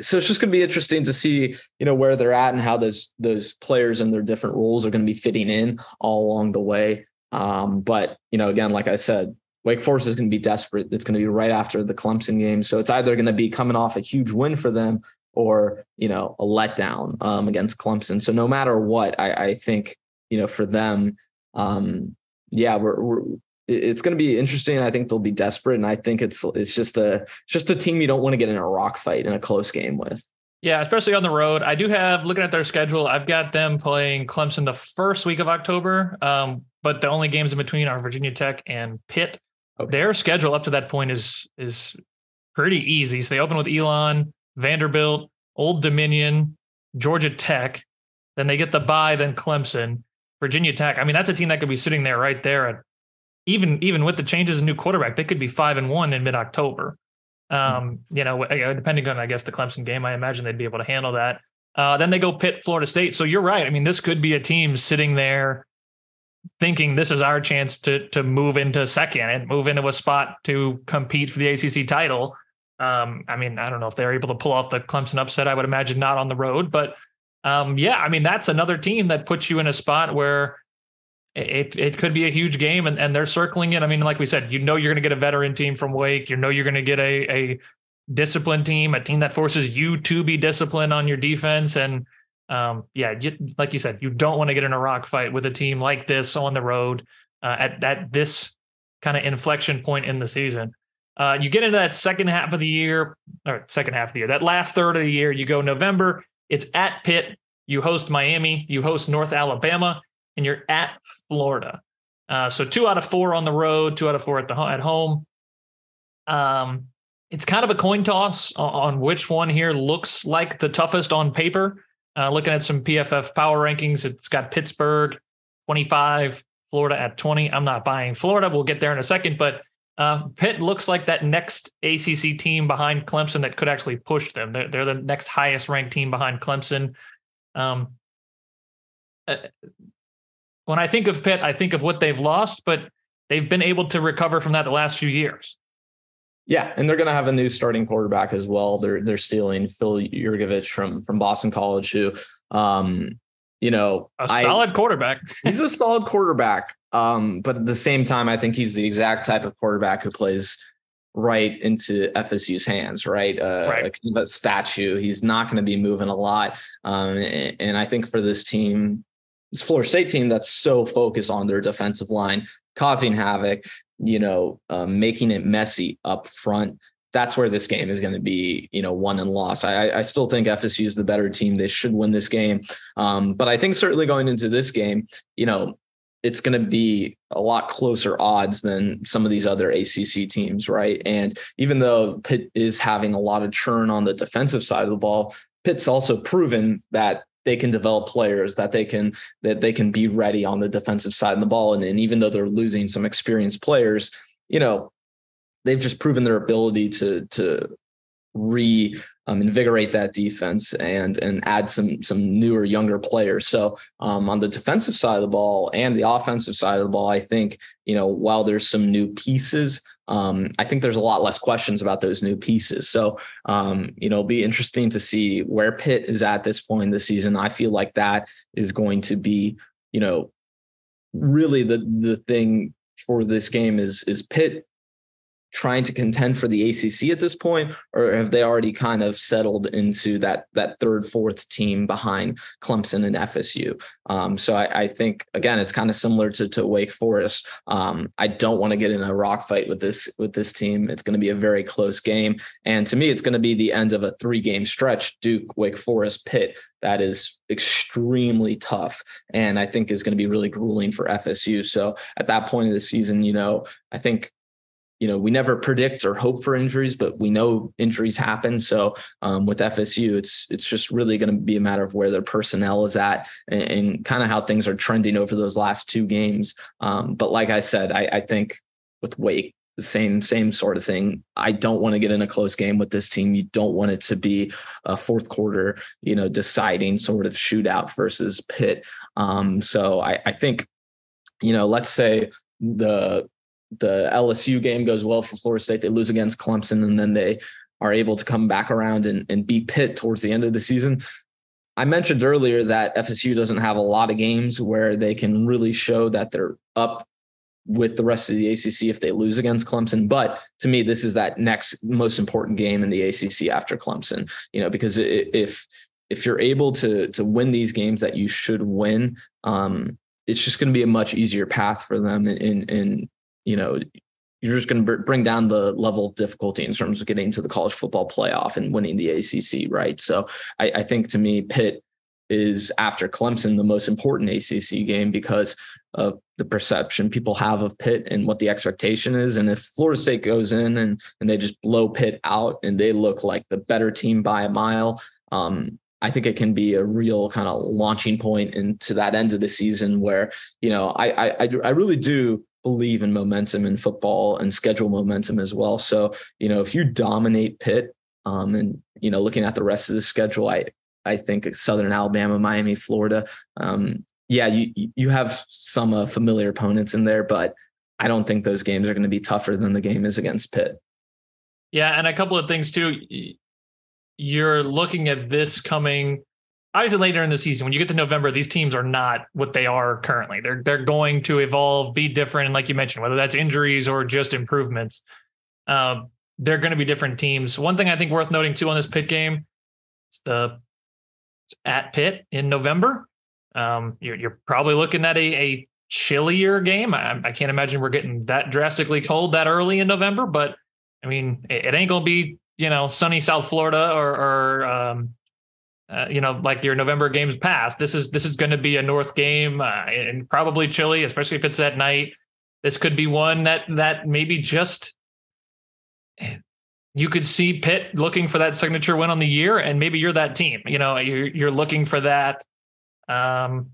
so it's just going to be interesting to see, you know, where they're at and how those those players and their different roles are going to be fitting in all along the way. Um, but you know, again, like I said, Wake Forest is going to be desperate. It's going to be right after the Clemson game, so it's either going to be coming off a huge win for them or you know a letdown um, against Clemson. So no matter what, I, I think you know for them, um, yeah, we're, we're it's going to be interesting. I think they'll be desperate, and I think it's it's just a just a team you don't want to get in a rock fight in a close game with. Yeah, especially on the road. I do have looking at their schedule. I've got them playing Clemson the first week of October, um, but the only games in between are Virginia Tech and Pitt. Okay. Their schedule up to that point is is pretty easy. So they open with Elon, Vanderbilt, Old Dominion, Georgia Tech. Then they get the bye, then Clemson, Virginia Tech. I mean, that's a team that could be sitting there right there at even even with the changes in new quarterback, they could be five and one in mid October. Um, you know, depending on I guess the Clemson game, I imagine they'd be able to handle that. Uh, then they go Pitt, Florida State. So you're right. I mean, this could be a team sitting there thinking this is our chance to to move into second and move into a spot to compete for the ACC title. Um, I mean, I don't know if they're able to pull off the Clemson upset. I would imagine not on the road, but um, yeah, I mean, that's another team that puts you in a spot where it it could be a huge game and, and they're circling it. I mean, like we said, you know you're going to get a veteran team from Wake. You know you're going to get a a disciplined team, a team that forces you to be disciplined on your defense. And um, yeah, you, like you said, you don't want to get in a rock fight with a team like this on the road uh, at at this kind of inflection point in the season. Uh, you get into that second half of the year, or second half of the year, that last third of the year, you go November, it's at Pitt, you host Miami, you host North Alabama, and you're at Florida. Uh, so two out of four on the road, two out of four at the at home. Um, it's kind of a coin toss on, on which one here looks like the toughest on paper. Uh, looking at some PFF power rankings, it's got Pittsburgh 25, Florida at 20. I'm not buying Florida. We'll get there in a second, but uh, Pitt looks like that next ACC team behind Clemson that could actually push them. They're, they're the next highest ranked team behind Clemson. Um, uh, when I think of Pitt, I think of what they've lost, but they've been able to recover from that the last few years. Yeah, and they're going to have a new starting quarterback as well. They're they're stealing Phil Jurkovec from from Boston College, who, um, you know, a solid quarterback. [LAUGHS] he's a solid quarterback. Um, but at the same time, I think he's the exact type of quarterback who plays right into FSU's hands, right? Uh, right. A, a statue. He's not going to be moving a lot. Um, and, and, I think for this team, this Florida State team that's so focused on their defensive line, causing havoc, you know, um, making it messy up front. That's where this game is going to be, you know, won and lost. I, I still think FSU is the better team. They should win this game. Um, but I think certainly going into this game, you know, it's going to be a lot closer odds than some of these other ACC teams, right? And even though Pitt is having a lot of churn on the defensive side of the ball, Pitt's also proven that they can develop players that they can that they can be ready on the defensive side of the ball. And, and even though they're losing some experienced players, you know, they've just proven their ability to to re um, invigorate that defense and and add some some newer younger players. So um, on the defensive side of the ball and the offensive side of the ball i think you know while there's some new pieces um, i think there's a lot less questions about those new pieces. So um, you know it'll be interesting to see where pitt is at this point in the season. I feel like that is going to be you know really the the thing for this game is is pitt trying to contend for the ACC at this point, or have they already kind of settled into that that third, fourth team behind Clemson and FSU? Um, so I, I, think again, it's kind of similar to, to Wake Forest. Um, I don't want to get in a rock fight with this with this team. It's going to be a very close game, and to me, it's going to be the end of a three game stretch: Duke, Wake Forest, Pitt. That is extremely tough, and I think is going to be really grueling for FSU. So at that point of the season, you know, I think you know, we never predict or hope for injuries, but we know injuries happen. So um, with FSU, it's it's just really going to be a matter of where their personnel is at and, and kind of how things are trending over those last two games. Um, but like I said, I, I think with Wake, the same same sort of thing. I don't want to get in a close game with this team. You don't want it to be a fourth quarter, you know, deciding sort of shootout versus Pitt. Um, so I, I think, you know, let's say the the LSU game goes well for Florida State. They lose against Clemson, and then they are able to come back around and, and beat Pitt towards the end of the season. I mentioned earlier that FSU doesn't have a lot of games where they can really show that they're up with the rest of the ACC if they lose against Clemson. But to me, this is that next most important game in the ACC after Clemson. You know, because if if you're able to to win these games that you should win, um, it's just going to be a much easier path for them. In in you know, you're just going to bring down the level of difficulty in terms of getting to the college football playoff and winning the ACC, right? So I, I think to me, Pitt is after Clemson the most important ACC game because of the perception people have of Pitt and what the expectation is. And if Florida State goes in and and they just blow Pitt out and they look like the better team by a mile, um, I think it can be a real kind of launching point into that end of the season where you know I I I really do believe in momentum in football and schedule momentum as well. So you know if you dominate Pitt um, and you know looking at the rest of the schedule, I I think Southern Alabama, Miami, Florida. Um, yeah, you you have some uh, familiar opponents in there, but I don't think those games are going to be tougher than the game is against Pitt. Yeah, and a couple of things too. You're looking at this coming obviously later in the season. When you get to November, these teams are not what they are currently. They're they're going to evolve, be different, and like you mentioned, whether that's injuries or just improvements, um, they're going to be different teams. One thing I think worth noting too on this Pitt game, it's the at Pitt in November. Um, you're, you're probably looking at a, a chillier game. I, I, can't imagine we're getting that drastically cold that early in November, but I mean, it, it ain't to be, you know, sunny South Florida or, or um, uh, you know, like your November games past. This is this is going to be a North game uh, and probably chilly, especially if it's at night. This could be one that that maybe just you could see Pitt looking for that signature win on the year, and maybe you're that team. You know, you're you're looking for that. Um,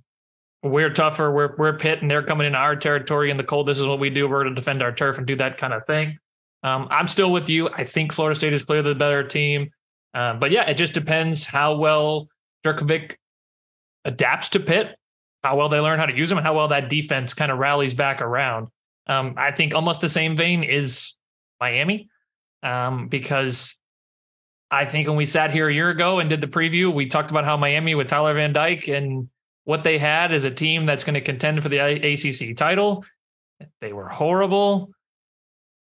we're tougher. We're we're Pitt, and they're coming into our territory in the cold. This is what we do. We're going to defend our turf and do that kind of thing. Um, I'm still with you. I think Florida State is clearly the better team, uh, but yeah, it just depends how well Jurkovec adapts to Pitt, how well they learn how to use them, and how well that defense kind of rallies back around. Um, I think almost the same vein is Miami um, because I think when we sat here a year ago and did the preview, we talked about how Miami with Tyler Van Dyke and what they had as a team that's going to contend for the ACC title. They were horrible.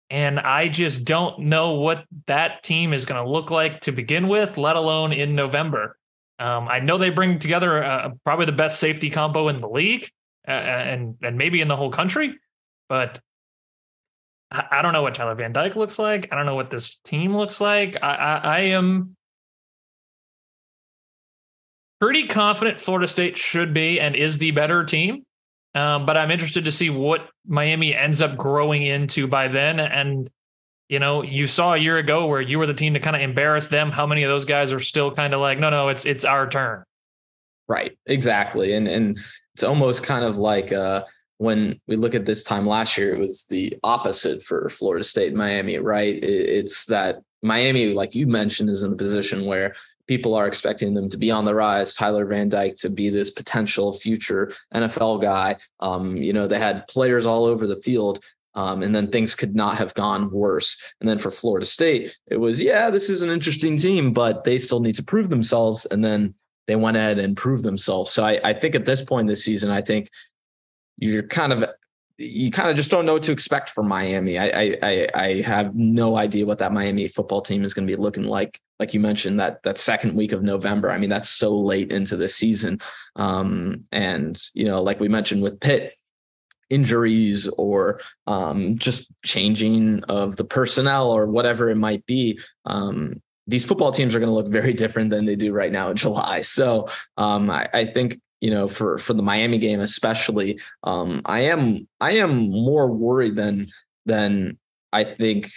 And I just don't know what that team is going to look like to begin with, let alone in November. Um, I know they bring together uh, probably the best safety combo in the league uh, and, and maybe in the whole country, but I don't know what Tyler Van Dyke looks like. I don't know what this team looks like. I, I, I am pretty confident Florida State should be and is the better team. Um, but I'm interested to see what Miami ends up growing into by then. And, you know, you saw a year ago where you were the team to kind of embarrass them. How many of those guys are still kind of like, no, no, it's it's our turn. Right. Exactly. And and it's almost kind of like uh when we look at this time last year, it was the opposite for Florida State, Miami, right? It's that Miami, like you mentioned, is in the position where people are expecting them to be on the rise. Tyler Van Dyke to be this potential future NFL guy. Um, you know, they had players all over the field. Um, and then things could not have gone worse. And then for Florida State, it was, yeah, this is an interesting team, but they still need to prove themselves. And then they went ahead and proved themselves. So I, I think at this point in this season, I think you're kind of you kind of just don't know what to expect from Miami. I, I I have no idea what that Miami football team is going to be looking like. Like you mentioned, that that second week of November. I mean, that's so late into the season. Um, and you know, like we mentioned with Pitt, injuries or um, just changing of the personnel or whatever it might be. Um, these football teams are going to look very different than they do right now in July. So um, I, I, think you know, for for the Miami game especially, um, I am I am more worried than than I think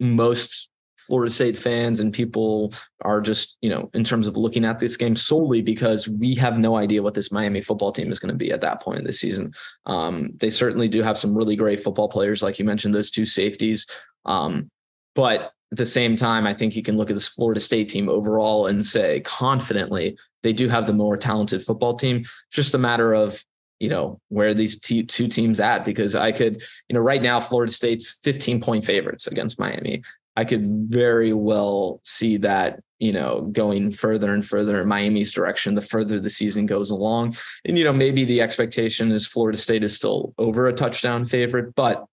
most Florida State fans and people are just, you know, in terms of looking at this game solely because we have no idea what this Miami football team is going to be at that point in the season. Um, they certainly do have some really great football players, like you mentioned, those two safeties. Um, but at the same time, I think you can look at this Florida State team overall and say confidently they do have the more talented football team. Just a matter of you know where these two teams at because I could you know right now Florida State's 15 point favorites against Miami. I could very well see that you know, going further and further in Miami's direction the further the season goes along. And, you know, maybe the expectation is Florida State is still over a touchdown favorite, but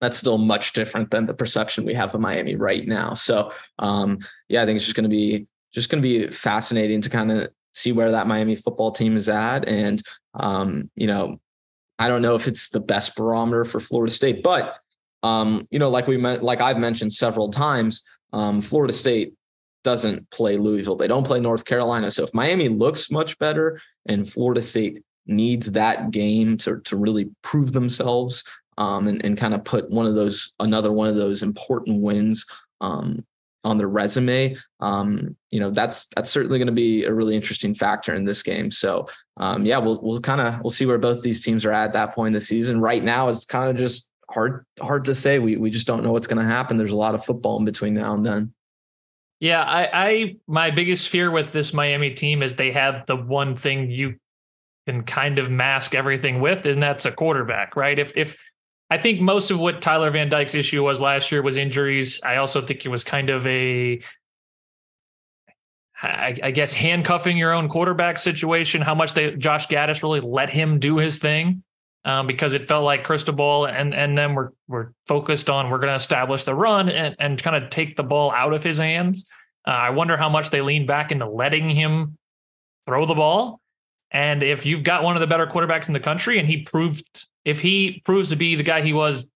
that's still much different than the perception we have of Miami right now. So, um, yeah, I think it's just going to be just going to be fascinating to kind of see where that Miami football team is at. And, um, you know, I don't know if it's the best barometer for Florida State, but, um, you know, like we meant, like I've mentioned several times, um, Florida State doesn't play Louisville. They don't play North Carolina. So if Miami looks much better and Florida State needs that game to, to really prove themselves um, and, and kind of put one of those, another one of those important wins um, on their resume, um, you know, that's, that's certainly going to be a really interesting factor in this game. So um, yeah, we'll, we'll kind of, we'll see where both these teams are at that point in the season. Right now, it's kind of just hard, hard to say. We, we just don't know what's going to happen. There's a lot of football in between now and then. Yeah, I, I my biggest fear with this Miami team is they have the one thing you can kind of mask everything with, and that's a quarterback, right? If if I think most of what Tyler Van Dyke's issue was last year was injuries. I also think it was kind of a I, I guess handcuffing your own quarterback situation. How much they Josh Gattis really let him do his thing um, because it felt like Cristobal and and then we're we're focused on we're going to establish the run and and kind of take the ball out of his hands. Uh, I wonder how much they lean back into letting him throw the ball. And if you've got one of the better quarterbacks in the country, and he proved if he proves to be the guy he was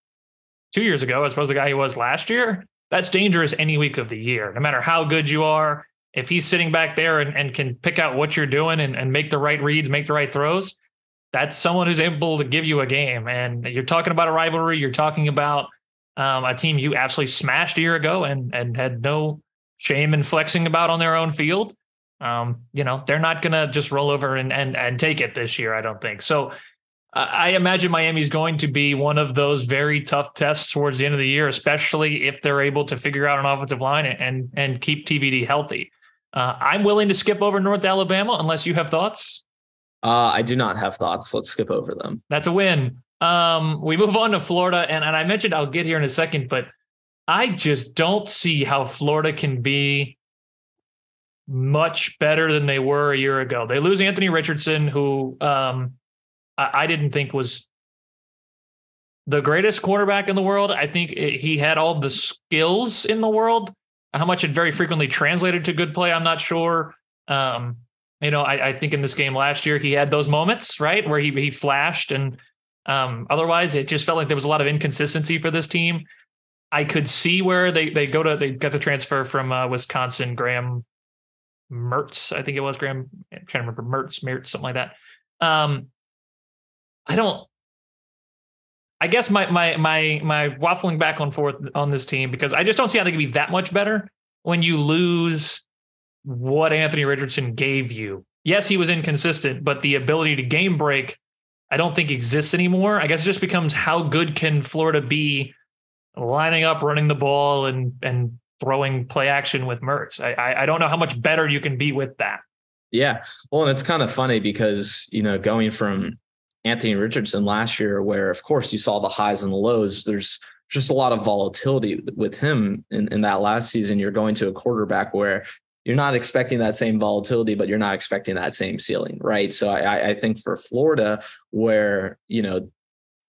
two years ago, as opposed to the guy he was last year, that's dangerous any week of the year. No matter how good you are, if he's sitting back there and, and can pick out what you're doing and, and make the right reads, make the right throws, that's someone who's able to give you a game. And you're talking about a rivalry. You're talking about um, a team you absolutely smashed a year ago and and had no shame in flexing about on their own field. Um, you know, they're not going to just roll over and and and take it this year. I don't think so. I imagine Miami's going to be one of those very tough tests towards the end of the year, especially if they're able to figure out an offensive line and and keep TVD healthy. Uh, I'm willing to skip over North Alabama unless you have thoughts. Uh, I do not have thoughts. Let's skip over them. That's a win. Um, we move on to Florida, and, and I mentioned I'll get here in a second, but I just don't see how Florida can be much better than they were a year ago. They lose Anthony Richardson, who um, I, I, didn't think was the greatest quarterback in the world. I think it, he had all the skills in the world. How much it very frequently translated to good play, I'm not sure. Um, you know, I, I, think in this game last year he had those moments, right, where he he flashed, and um, otherwise it just felt like there was a lot of inconsistency for this team. I could see where they they go to they got the transfer from uh, Wisconsin, Graham Mertz, I think it was Graham. I'm trying to remember Mertz, Mertz, something like that. Um, I don't. I guess my my my my waffling back and forth on this team because I just don't see how they can be that much better when you lose what Anthony Richardson gave you. Yes, he was inconsistent, but the ability to game break, I don't think exists anymore. I guess it just becomes how good can Florida be lining up, running the ball, and and throwing play action with Mertz. I I don't know how much better you can be with that. Yeah, well, and it's kind of funny because you know going from Anthony Richardson last year, where of course you saw the highs and the lows. There's just a lot of volatility with him in, in that last season. You're going to a quarterback where you're not expecting that same volatility, but you're not expecting that same ceiling, right? So I, I think for Florida, where you know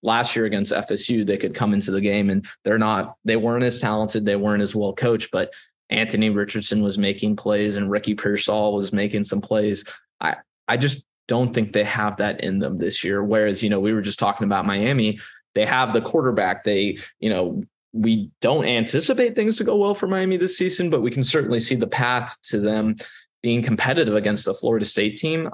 last year against FSU, they could come into the game and they're not, they weren't as talented, they weren't as well coached, but Anthony Richardson was making plays and Ricky Pearsall was making some plays. I I just don't think they have that in them this year. Whereas, you know, we were just talking about Miami, they have the quarterback. They, you know, we don't anticipate things to go well for Miami this season, but we can certainly see the path to them being competitive against the Florida State team.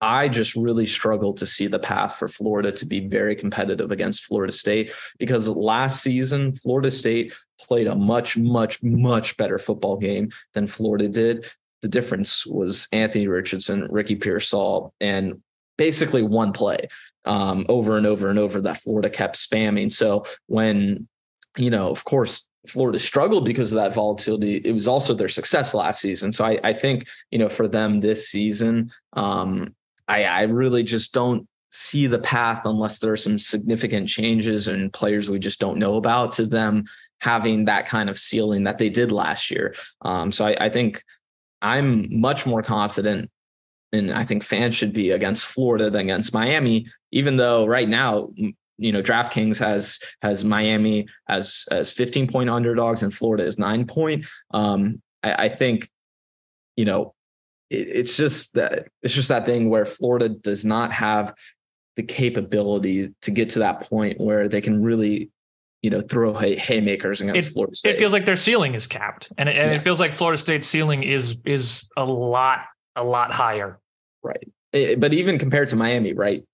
I just really struggle to see the path for Florida to be very competitive against Florida State because last season, Florida State played a much, much, much better football game than Florida did. The difference was Anthony Richardson, Ricky Pearsall, and basically one play um, over and over and over that Florida kept spamming. So when you know, of course, Florida struggled because of that volatility. It was also their success last season. So I, I think, you know, for them this season, um, I, I really just don't see the path unless there are some significant changes and players we just don't know about to them having that kind of ceiling that they did last year. Um, so I, I think I'm much more confident and I think fans should be against Florida than against Miami, even though right now, you know, DraftKings has has Miami as as 15 point underdogs and Florida is nine point. Um, I, I think, you know, it, it's just that it's just that thing where Florida does not have the capability to get to that point where they can really you know, throw hay, haymakers against it, Florida State. It feels like their ceiling is capped, and, it, and yes. it feels like Florida State's ceiling is is a lot a lot higher. Right, it, but even compared to Miami, right?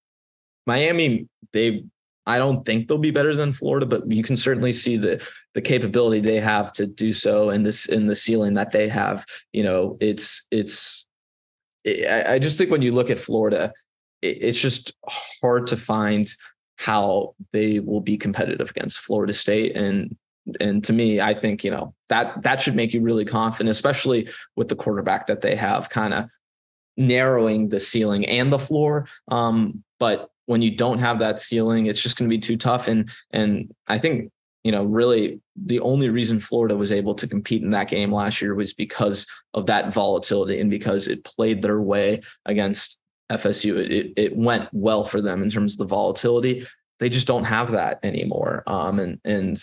Miami, they I don't think they'll be better than Florida, but you can certainly see the the capability they have to do so, and this in the ceiling that they have. You know, it's it's. Eh, I, I just think when you look at Florida, it's just hard to find how they will be competitive against Florida State. And and to me, I think you know that that should make you really confident, especially with the quarterback that they have, kind of narrowing the ceiling and the floor. Um, but when you don't have that ceiling, it's just going to be too tough. And and I think you know really the only reason Florida was able to compete in that game last year was because of that volatility and because it played their way against FSU. It, it went well for them in terms of the volatility. They just don't have that anymore. Um, and and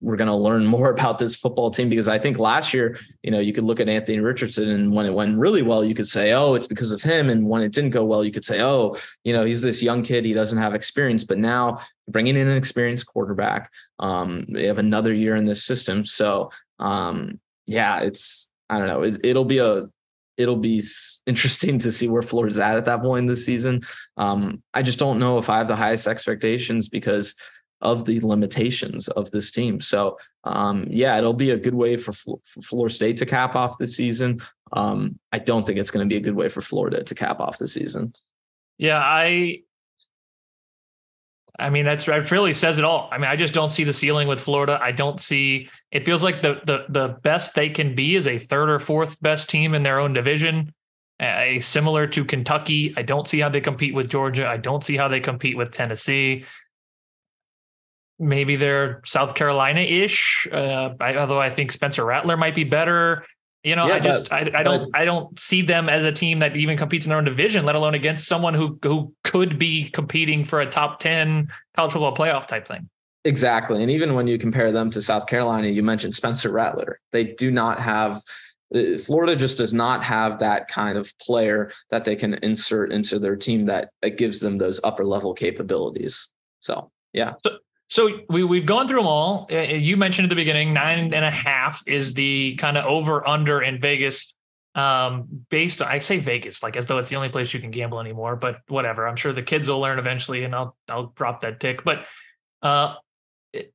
we're going to learn [LAUGHS] more about this football team because I think last year, you know, you could look at Anthony Richardson and when it went really well, you could say, oh, it's because of him. And when it didn't go well, you could say, oh, you know, he's this young kid, he doesn't have experience. But now bringing in an experienced quarterback, um, they have another year in this system. So, um, yeah, it's I don't know. It, it'll be a it'll be interesting to see where Florida's at at that point in the season. Um, I just don't know if I have the highest expectations because of the limitations of this team. So, um, yeah, it'll be a good way for, for Florida State to cap off the season. Um, I don't think it's going to be a good way for Florida to cap off the season. Yeah, I I mean, that's that really says it all. I mean, I just don't see the ceiling with Florida. I don't see. It feels like the the the best they can be is a third or fourth best team in their own division, a similar to Kentucky. I don't see how they compete with Georgia. I don't see how they compete with Tennessee. Maybe they're South Carolina ish. Uh, although I think Spencer Rattler might be better. You know, yeah, I just but, I, I don't but, I don't see them as a team that even competes in their own division, let alone against someone who who could be competing for a top 10 college football playoff type thing. Exactly. And even when you compare them to South Carolina, you mentioned Spencer Rattler. They do not have uh, Florida just does not have that kind of player that they can insert into their team that, that gives them those upper level capabilities. So, yeah. So, so we we've gone through them all. Uh, uh, you mentioned at the beginning nine and a half is the kind of over under in Vegas. Um, based on I say Vegas like as though it's the only place you can gamble anymore, but whatever. I'm sure the kids will learn eventually, and I'll I'll drop that tick. But uh, it,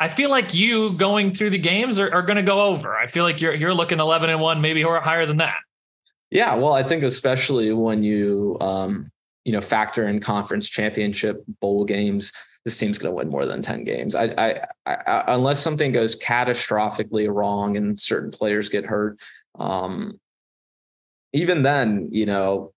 I feel like you going through the games are, are going to go over. I feel like you're you're looking 11 and one, maybe or higher than that. Yeah, well, I think especially when you um, you know factor in conference championship bowl games this team's going to win more than 10 games. I, I, I, unless something goes catastrophically wrong and certain players get hurt. Um, even then, you know,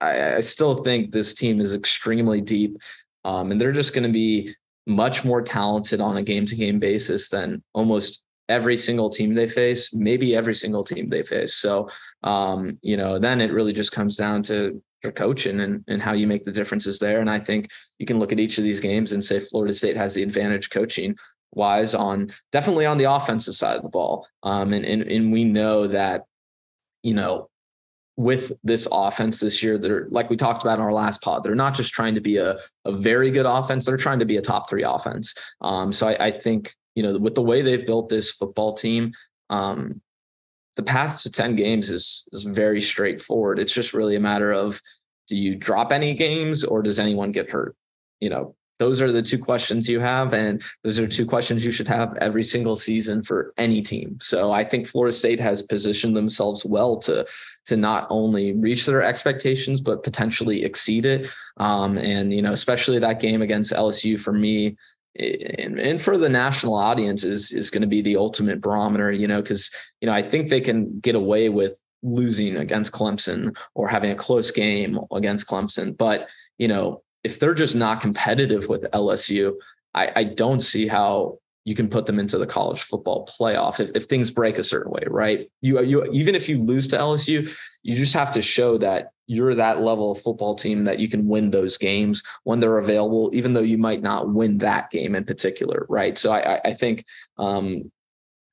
I, I, still think this team is extremely deep. Um, and they're just going to be much more talented on a game to game basis than almost every single team they face, maybe every single team they face. So, um, you know, then it really just comes down to your coaching and, and how you make the differences there. And I think you can look at each of these games and say Florida State has the advantage coaching wise on definitely on the offensive side of the ball. Um, and, and, and we know that, you know, with this offense this year, they're like we talked about in our last pod, they're not just trying to be a, a very good offense, they're trying to be a top three offense. Um, so I, I think, you know, with the way they've built this football team, um, the path to 10 games is is very straightforward. It's just really a matter of do you drop any games or does anyone get hurt? You know, those are the two questions you have and those are two questions you should have every single season for any team. So I think Florida State has positioned themselves well to to not only reach their expectations but potentially exceed it. Um, and you know, especially that game against LSU for me and, and for the national audience is is going to be the ultimate barometer, you know, because you know I think they can get away with losing against Clemson or having a close game against Clemson. But, you know, if they're just not competitive with LSU, I, I don't see how you can put them into the college football playoff if, if things break a certain way, right? You, you even if you lose to LSU, you just have to show that you're that level of football team that you can win those games when they're available, even though you might not win that game in particular, right? So I, I think um,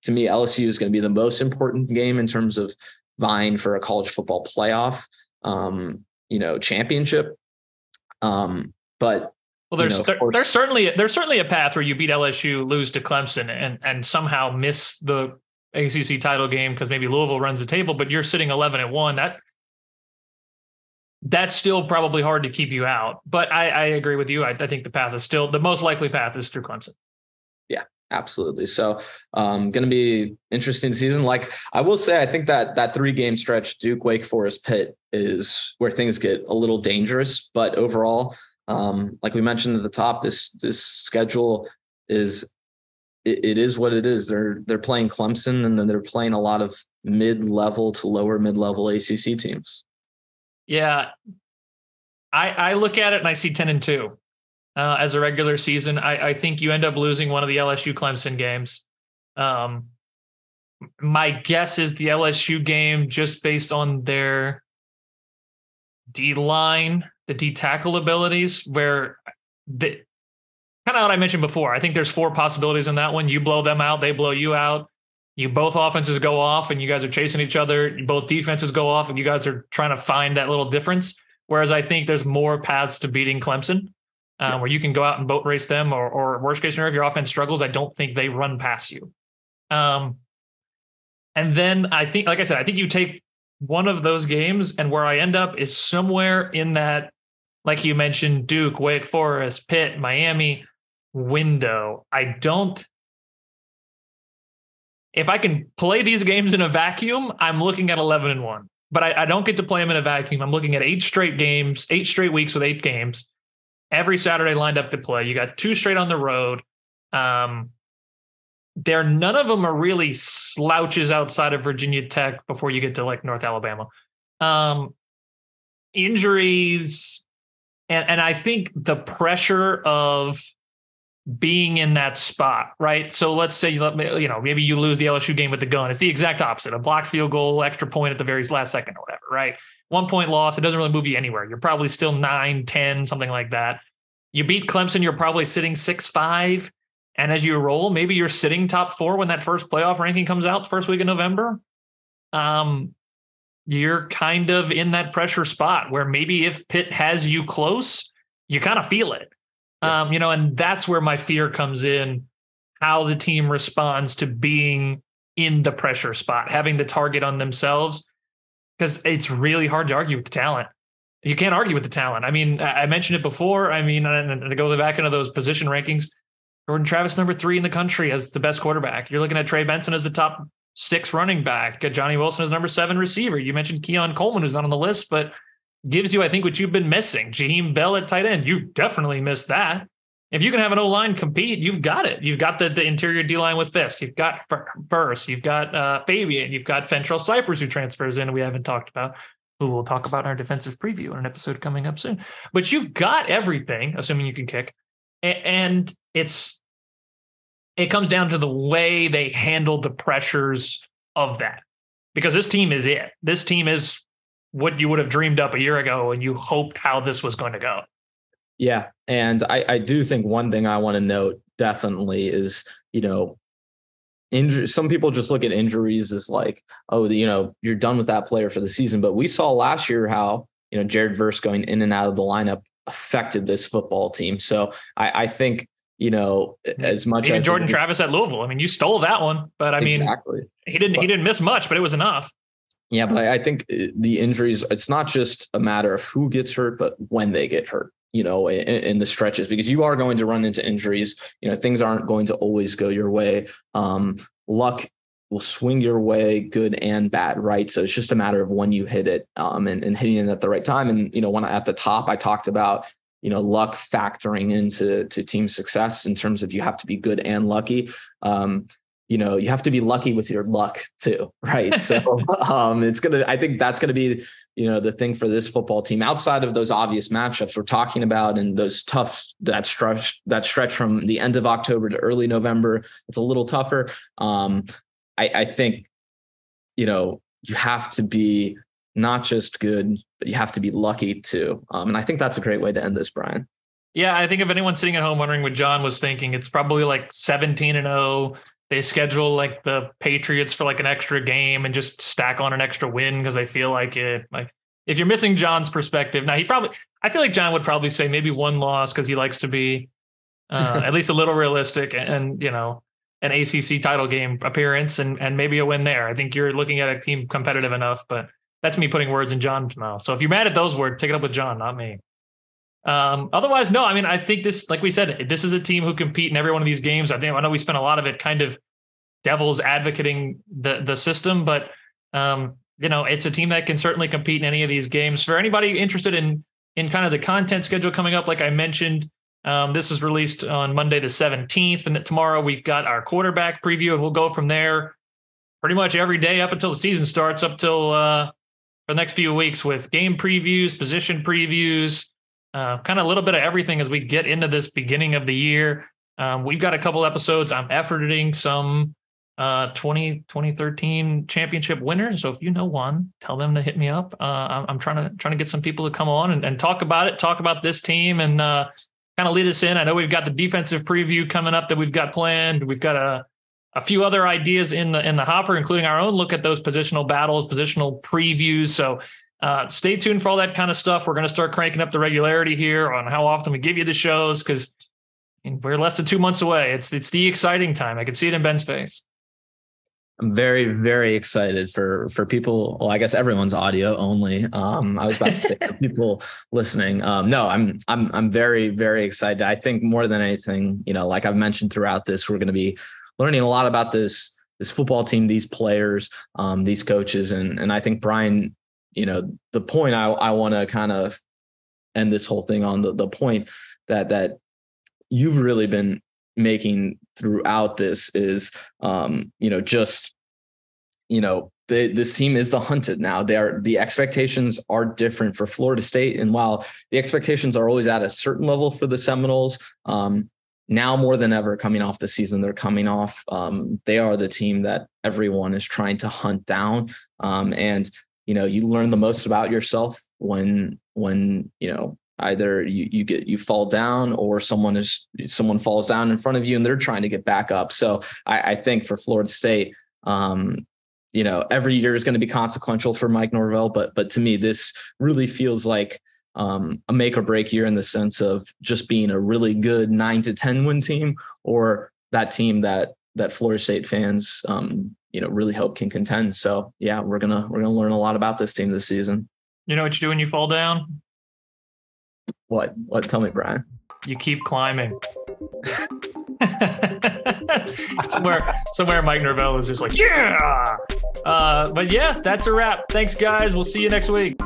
to me, LSU is going to be the most important game in terms of vying for a college football playoff, um, you know, championship. Um, but well, there's you know, there, there's certainly there's certainly a path where you beat LSU, lose to Clemson, and and somehow miss the ACC title game because maybe Louisville runs the table, but you're sitting 11 and one. That that's still probably hard to keep you out. But I, I agree with you. I, I think the path is still the most likely path is through Clemson. Yeah, absolutely. So, um, going to be interesting season. Like I will say, I think that that three game stretch, Duke, Wake Forest, Pitt, is where things get a little dangerous. But overall, um, like we mentioned at the top, this this schedule is it, it is what it is. They're they're playing Clemson, and then they're playing a lot of mid level to lower mid level ACC teams. Yeah, I I look at it and I see ten and two uh, as a regular season. I I think you end up losing one of the LSU Clemson games. Um, my guess is the LSU game, just based on their D line the D tackle abilities where the kind of what I mentioned before. I think there's four possibilities in that one. You blow them out, they blow you out. You both offenses go off and you guys are chasing each other. Both defenses go off and you guys are trying to find that little difference. Whereas I think there's more paths to beating Clemson, uh, yeah. where you can go out and boat race them, or, or worst case scenario, if your offense struggles, I don't think they run past you. Um, and then I think, like I said, I think you take one of those games, and where I end up is somewhere in that like you mentioned, Duke, Wake Forest, Pitt, Miami window. I don't. If I can play these games in a vacuum, I'm looking at 11 and 1. But I, I don't get to play them in a vacuum. I'm looking at eight straight games, eight straight weeks with eight games. Every Saturday lined up to play. You got two straight on the road. Um, there, none of them are really slouches outside of Virginia Tech before you get to like North Alabama. Um, injuries, and and I think the pressure of being in that spot, right? So let's say you let me, you know, maybe you lose the LSU game with the gun. It's the exact opposite. A blocked field goal, extra point at the very last second or whatever, right? One point loss, it doesn't really move you anywhere. You're probably still nine, 10, something like that. You beat Clemson, you're probably sitting six, five. And as you roll, maybe you're sitting top four when that first playoff ranking comes out the first week of November. Um, you're kind of in that pressure spot where maybe if Pitt has you close, you kind of feel it. Yeah. Um, you know, and that's where my fear comes in how the team responds to being in the pressure spot, having the target on themselves, because it's really hard to argue with the talent. You can't argue with the talent. I mean, I mentioned it before. I mean, to go back into those position rankings, Jordan Travis, number three in the country as the best quarterback. You're looking at Trey Benson as the top six running back. Johnny Wilson is number seven receiver. You mentioned Keon Coleman, who's not on the list, but gives you, I think, what you've been missing. Jaheim Bell at tight end. You've definitely missed that. If you can have an O line compete, you've got it. You've got the, the interior D line with Fiske. You've got Verse. You've got uh, Fabien. You've got Fentrell Cypress, who transfers in, we haven't talked about, who we'll talk about in our defensive preview in an episode coming up soon. But you've got everything, assuming you can kick. And it's it comes down to the way they handle the pressures of that because this team is it. This team is what you would have dreamed up a year ago and you hoped how this was going to go. Yeah. And I, I do think one thing I want to note definitely is, you know, injury. Some people just look at injuries as like, oh, you know, you're done with that player for the season. But we saw last year how, you know, Jared Verse going in and out of the lineup affected this football team. So I, I think you know, as much Even as Jordan Travis at Louisville. I mean, you stole that one, but I mean, exactly. he didn't but, he didn't miss much, but it was enough. Yeah, but I, I think uh, the injuries. It's not just a matter of who gets hurt, but when they get hurt. You know, in, in, the stretches, because you are going to run into injuries. You know, things aren't going to always go your way. Um, luck will swing your way, good and bad, right? So it's just a matter of when you hit it um, and, and hitting it at the right time. And you know, when I, at the top, I talked about you know luck factoring into to team success in terms of you have to be good and lucky um, you know, you have to be lucky with your luck too, [LAUGHS] right? So [LAUGHS] um, it's gonna. I think that's gonna be, you know, the thing for this football team outside of those obvious matchups we're talking about and those tough that stretch that stretch from the end of October to early November. It's a little tougher. Um, I, I think, you know, you have to be not just good, but you have to be lucky too. Um, and I think that's a great way to end this, Brian. Yeah, I think if anyone's sitting at home wondering what John was thinking, it's probably like 17 and 0 they schedule like the Patriots for like an extra game and just stack on an extra win because they feel like it. Like if you're missing John's perspective, now he probably I feel like John would probably say maybe one loss because he likes to be [LAUGHS] uh, at least a little realistic and, and you know an ACC title game appearance and and maybe a win there. I think you're looking at a team competitive enough, but that's me putting words in John's mouth. So if you're mad at those words, take it up with John, not me. Um, otherwise, no, I mean, I think this, like we said, this is a team who compete in every one of these games. I think I know we spent a lot of it kind of devils advocating the the system, but um, you know, it's a team that can certainly compete in any of these games. For anybody interested in in kind of the content schedule coming up, like I mentioned, um, this is released on Monday the 17th, and tomorrow we've got our quarterback preview, and we'll go from there pretty much every day up until the season starts, up till uh, for the next few weeks with game previews, position previews, uh, kind of a little bit of everything as we get into this beginning of the year. Um, we've got a couple episodes. I'm efforting some uh 20 2013 championship winners. So if you know one, tell them to hit me up. Uh, I'm, trying to trying to get some people to come on and, and talk about it, talk about this team, and uh, kind of lead us in. I know we've got the defensive preview coming up that we've got planned. We've got a a few other ideas in the in the hopper, including our own look at those positional battles, positional previews. So uh, stay tuned for all that kind of stuff. We're going to start cranking up the regularity here on how often we give you the shows because we're less than two months away. It's it's the exciting time. I can see it in Ben's face. I'm very, very excited for for people. Well, I guess everyone's audio only. Um, I was about to say for [LAUGHS] people listening. Um, no, I'm I'm I'm very, very excited. I think more than anything, you know, like I've mentioned throughout this, we're going to be learning a lot about this this football team, these players, um, these coaches, and and I think Brian, you know, the point I I want to kind of end this whole thing on the the point that that you've really been making throughout this is um, you know just you know the, this team is the hunted now. They are the expectations are different for florida state. And while the expectations are always at a certain level for the seminoles um, now more than ever coming off the season they're coming off um, they are the team that everyone is trying to hunt down. Um, and you know you learn the most about yourself when when you know either you you get you fall down or someone is someone falls down in front of you and they're trying to get back up. So I, I think for Florida State, um, you know, every year is going to be consequential for Mike Norvell, but but to me, this really feels like um, a make or break year in the sense of just being a really good nine to ten win team, or that team that that Florida State fans, um, you know, really hope can contend. So yeah, we're gonna we're gonna learn a lot about this team this season. You know what you do when you fall down? What? What? Tell me, Brian. You keep climbing. [LAUGHS] somewhere, somewhere, Mike Norvell is just like, yeah. Uh, but yeah, that's a wrap. Thanks, guys. We'll see you next week.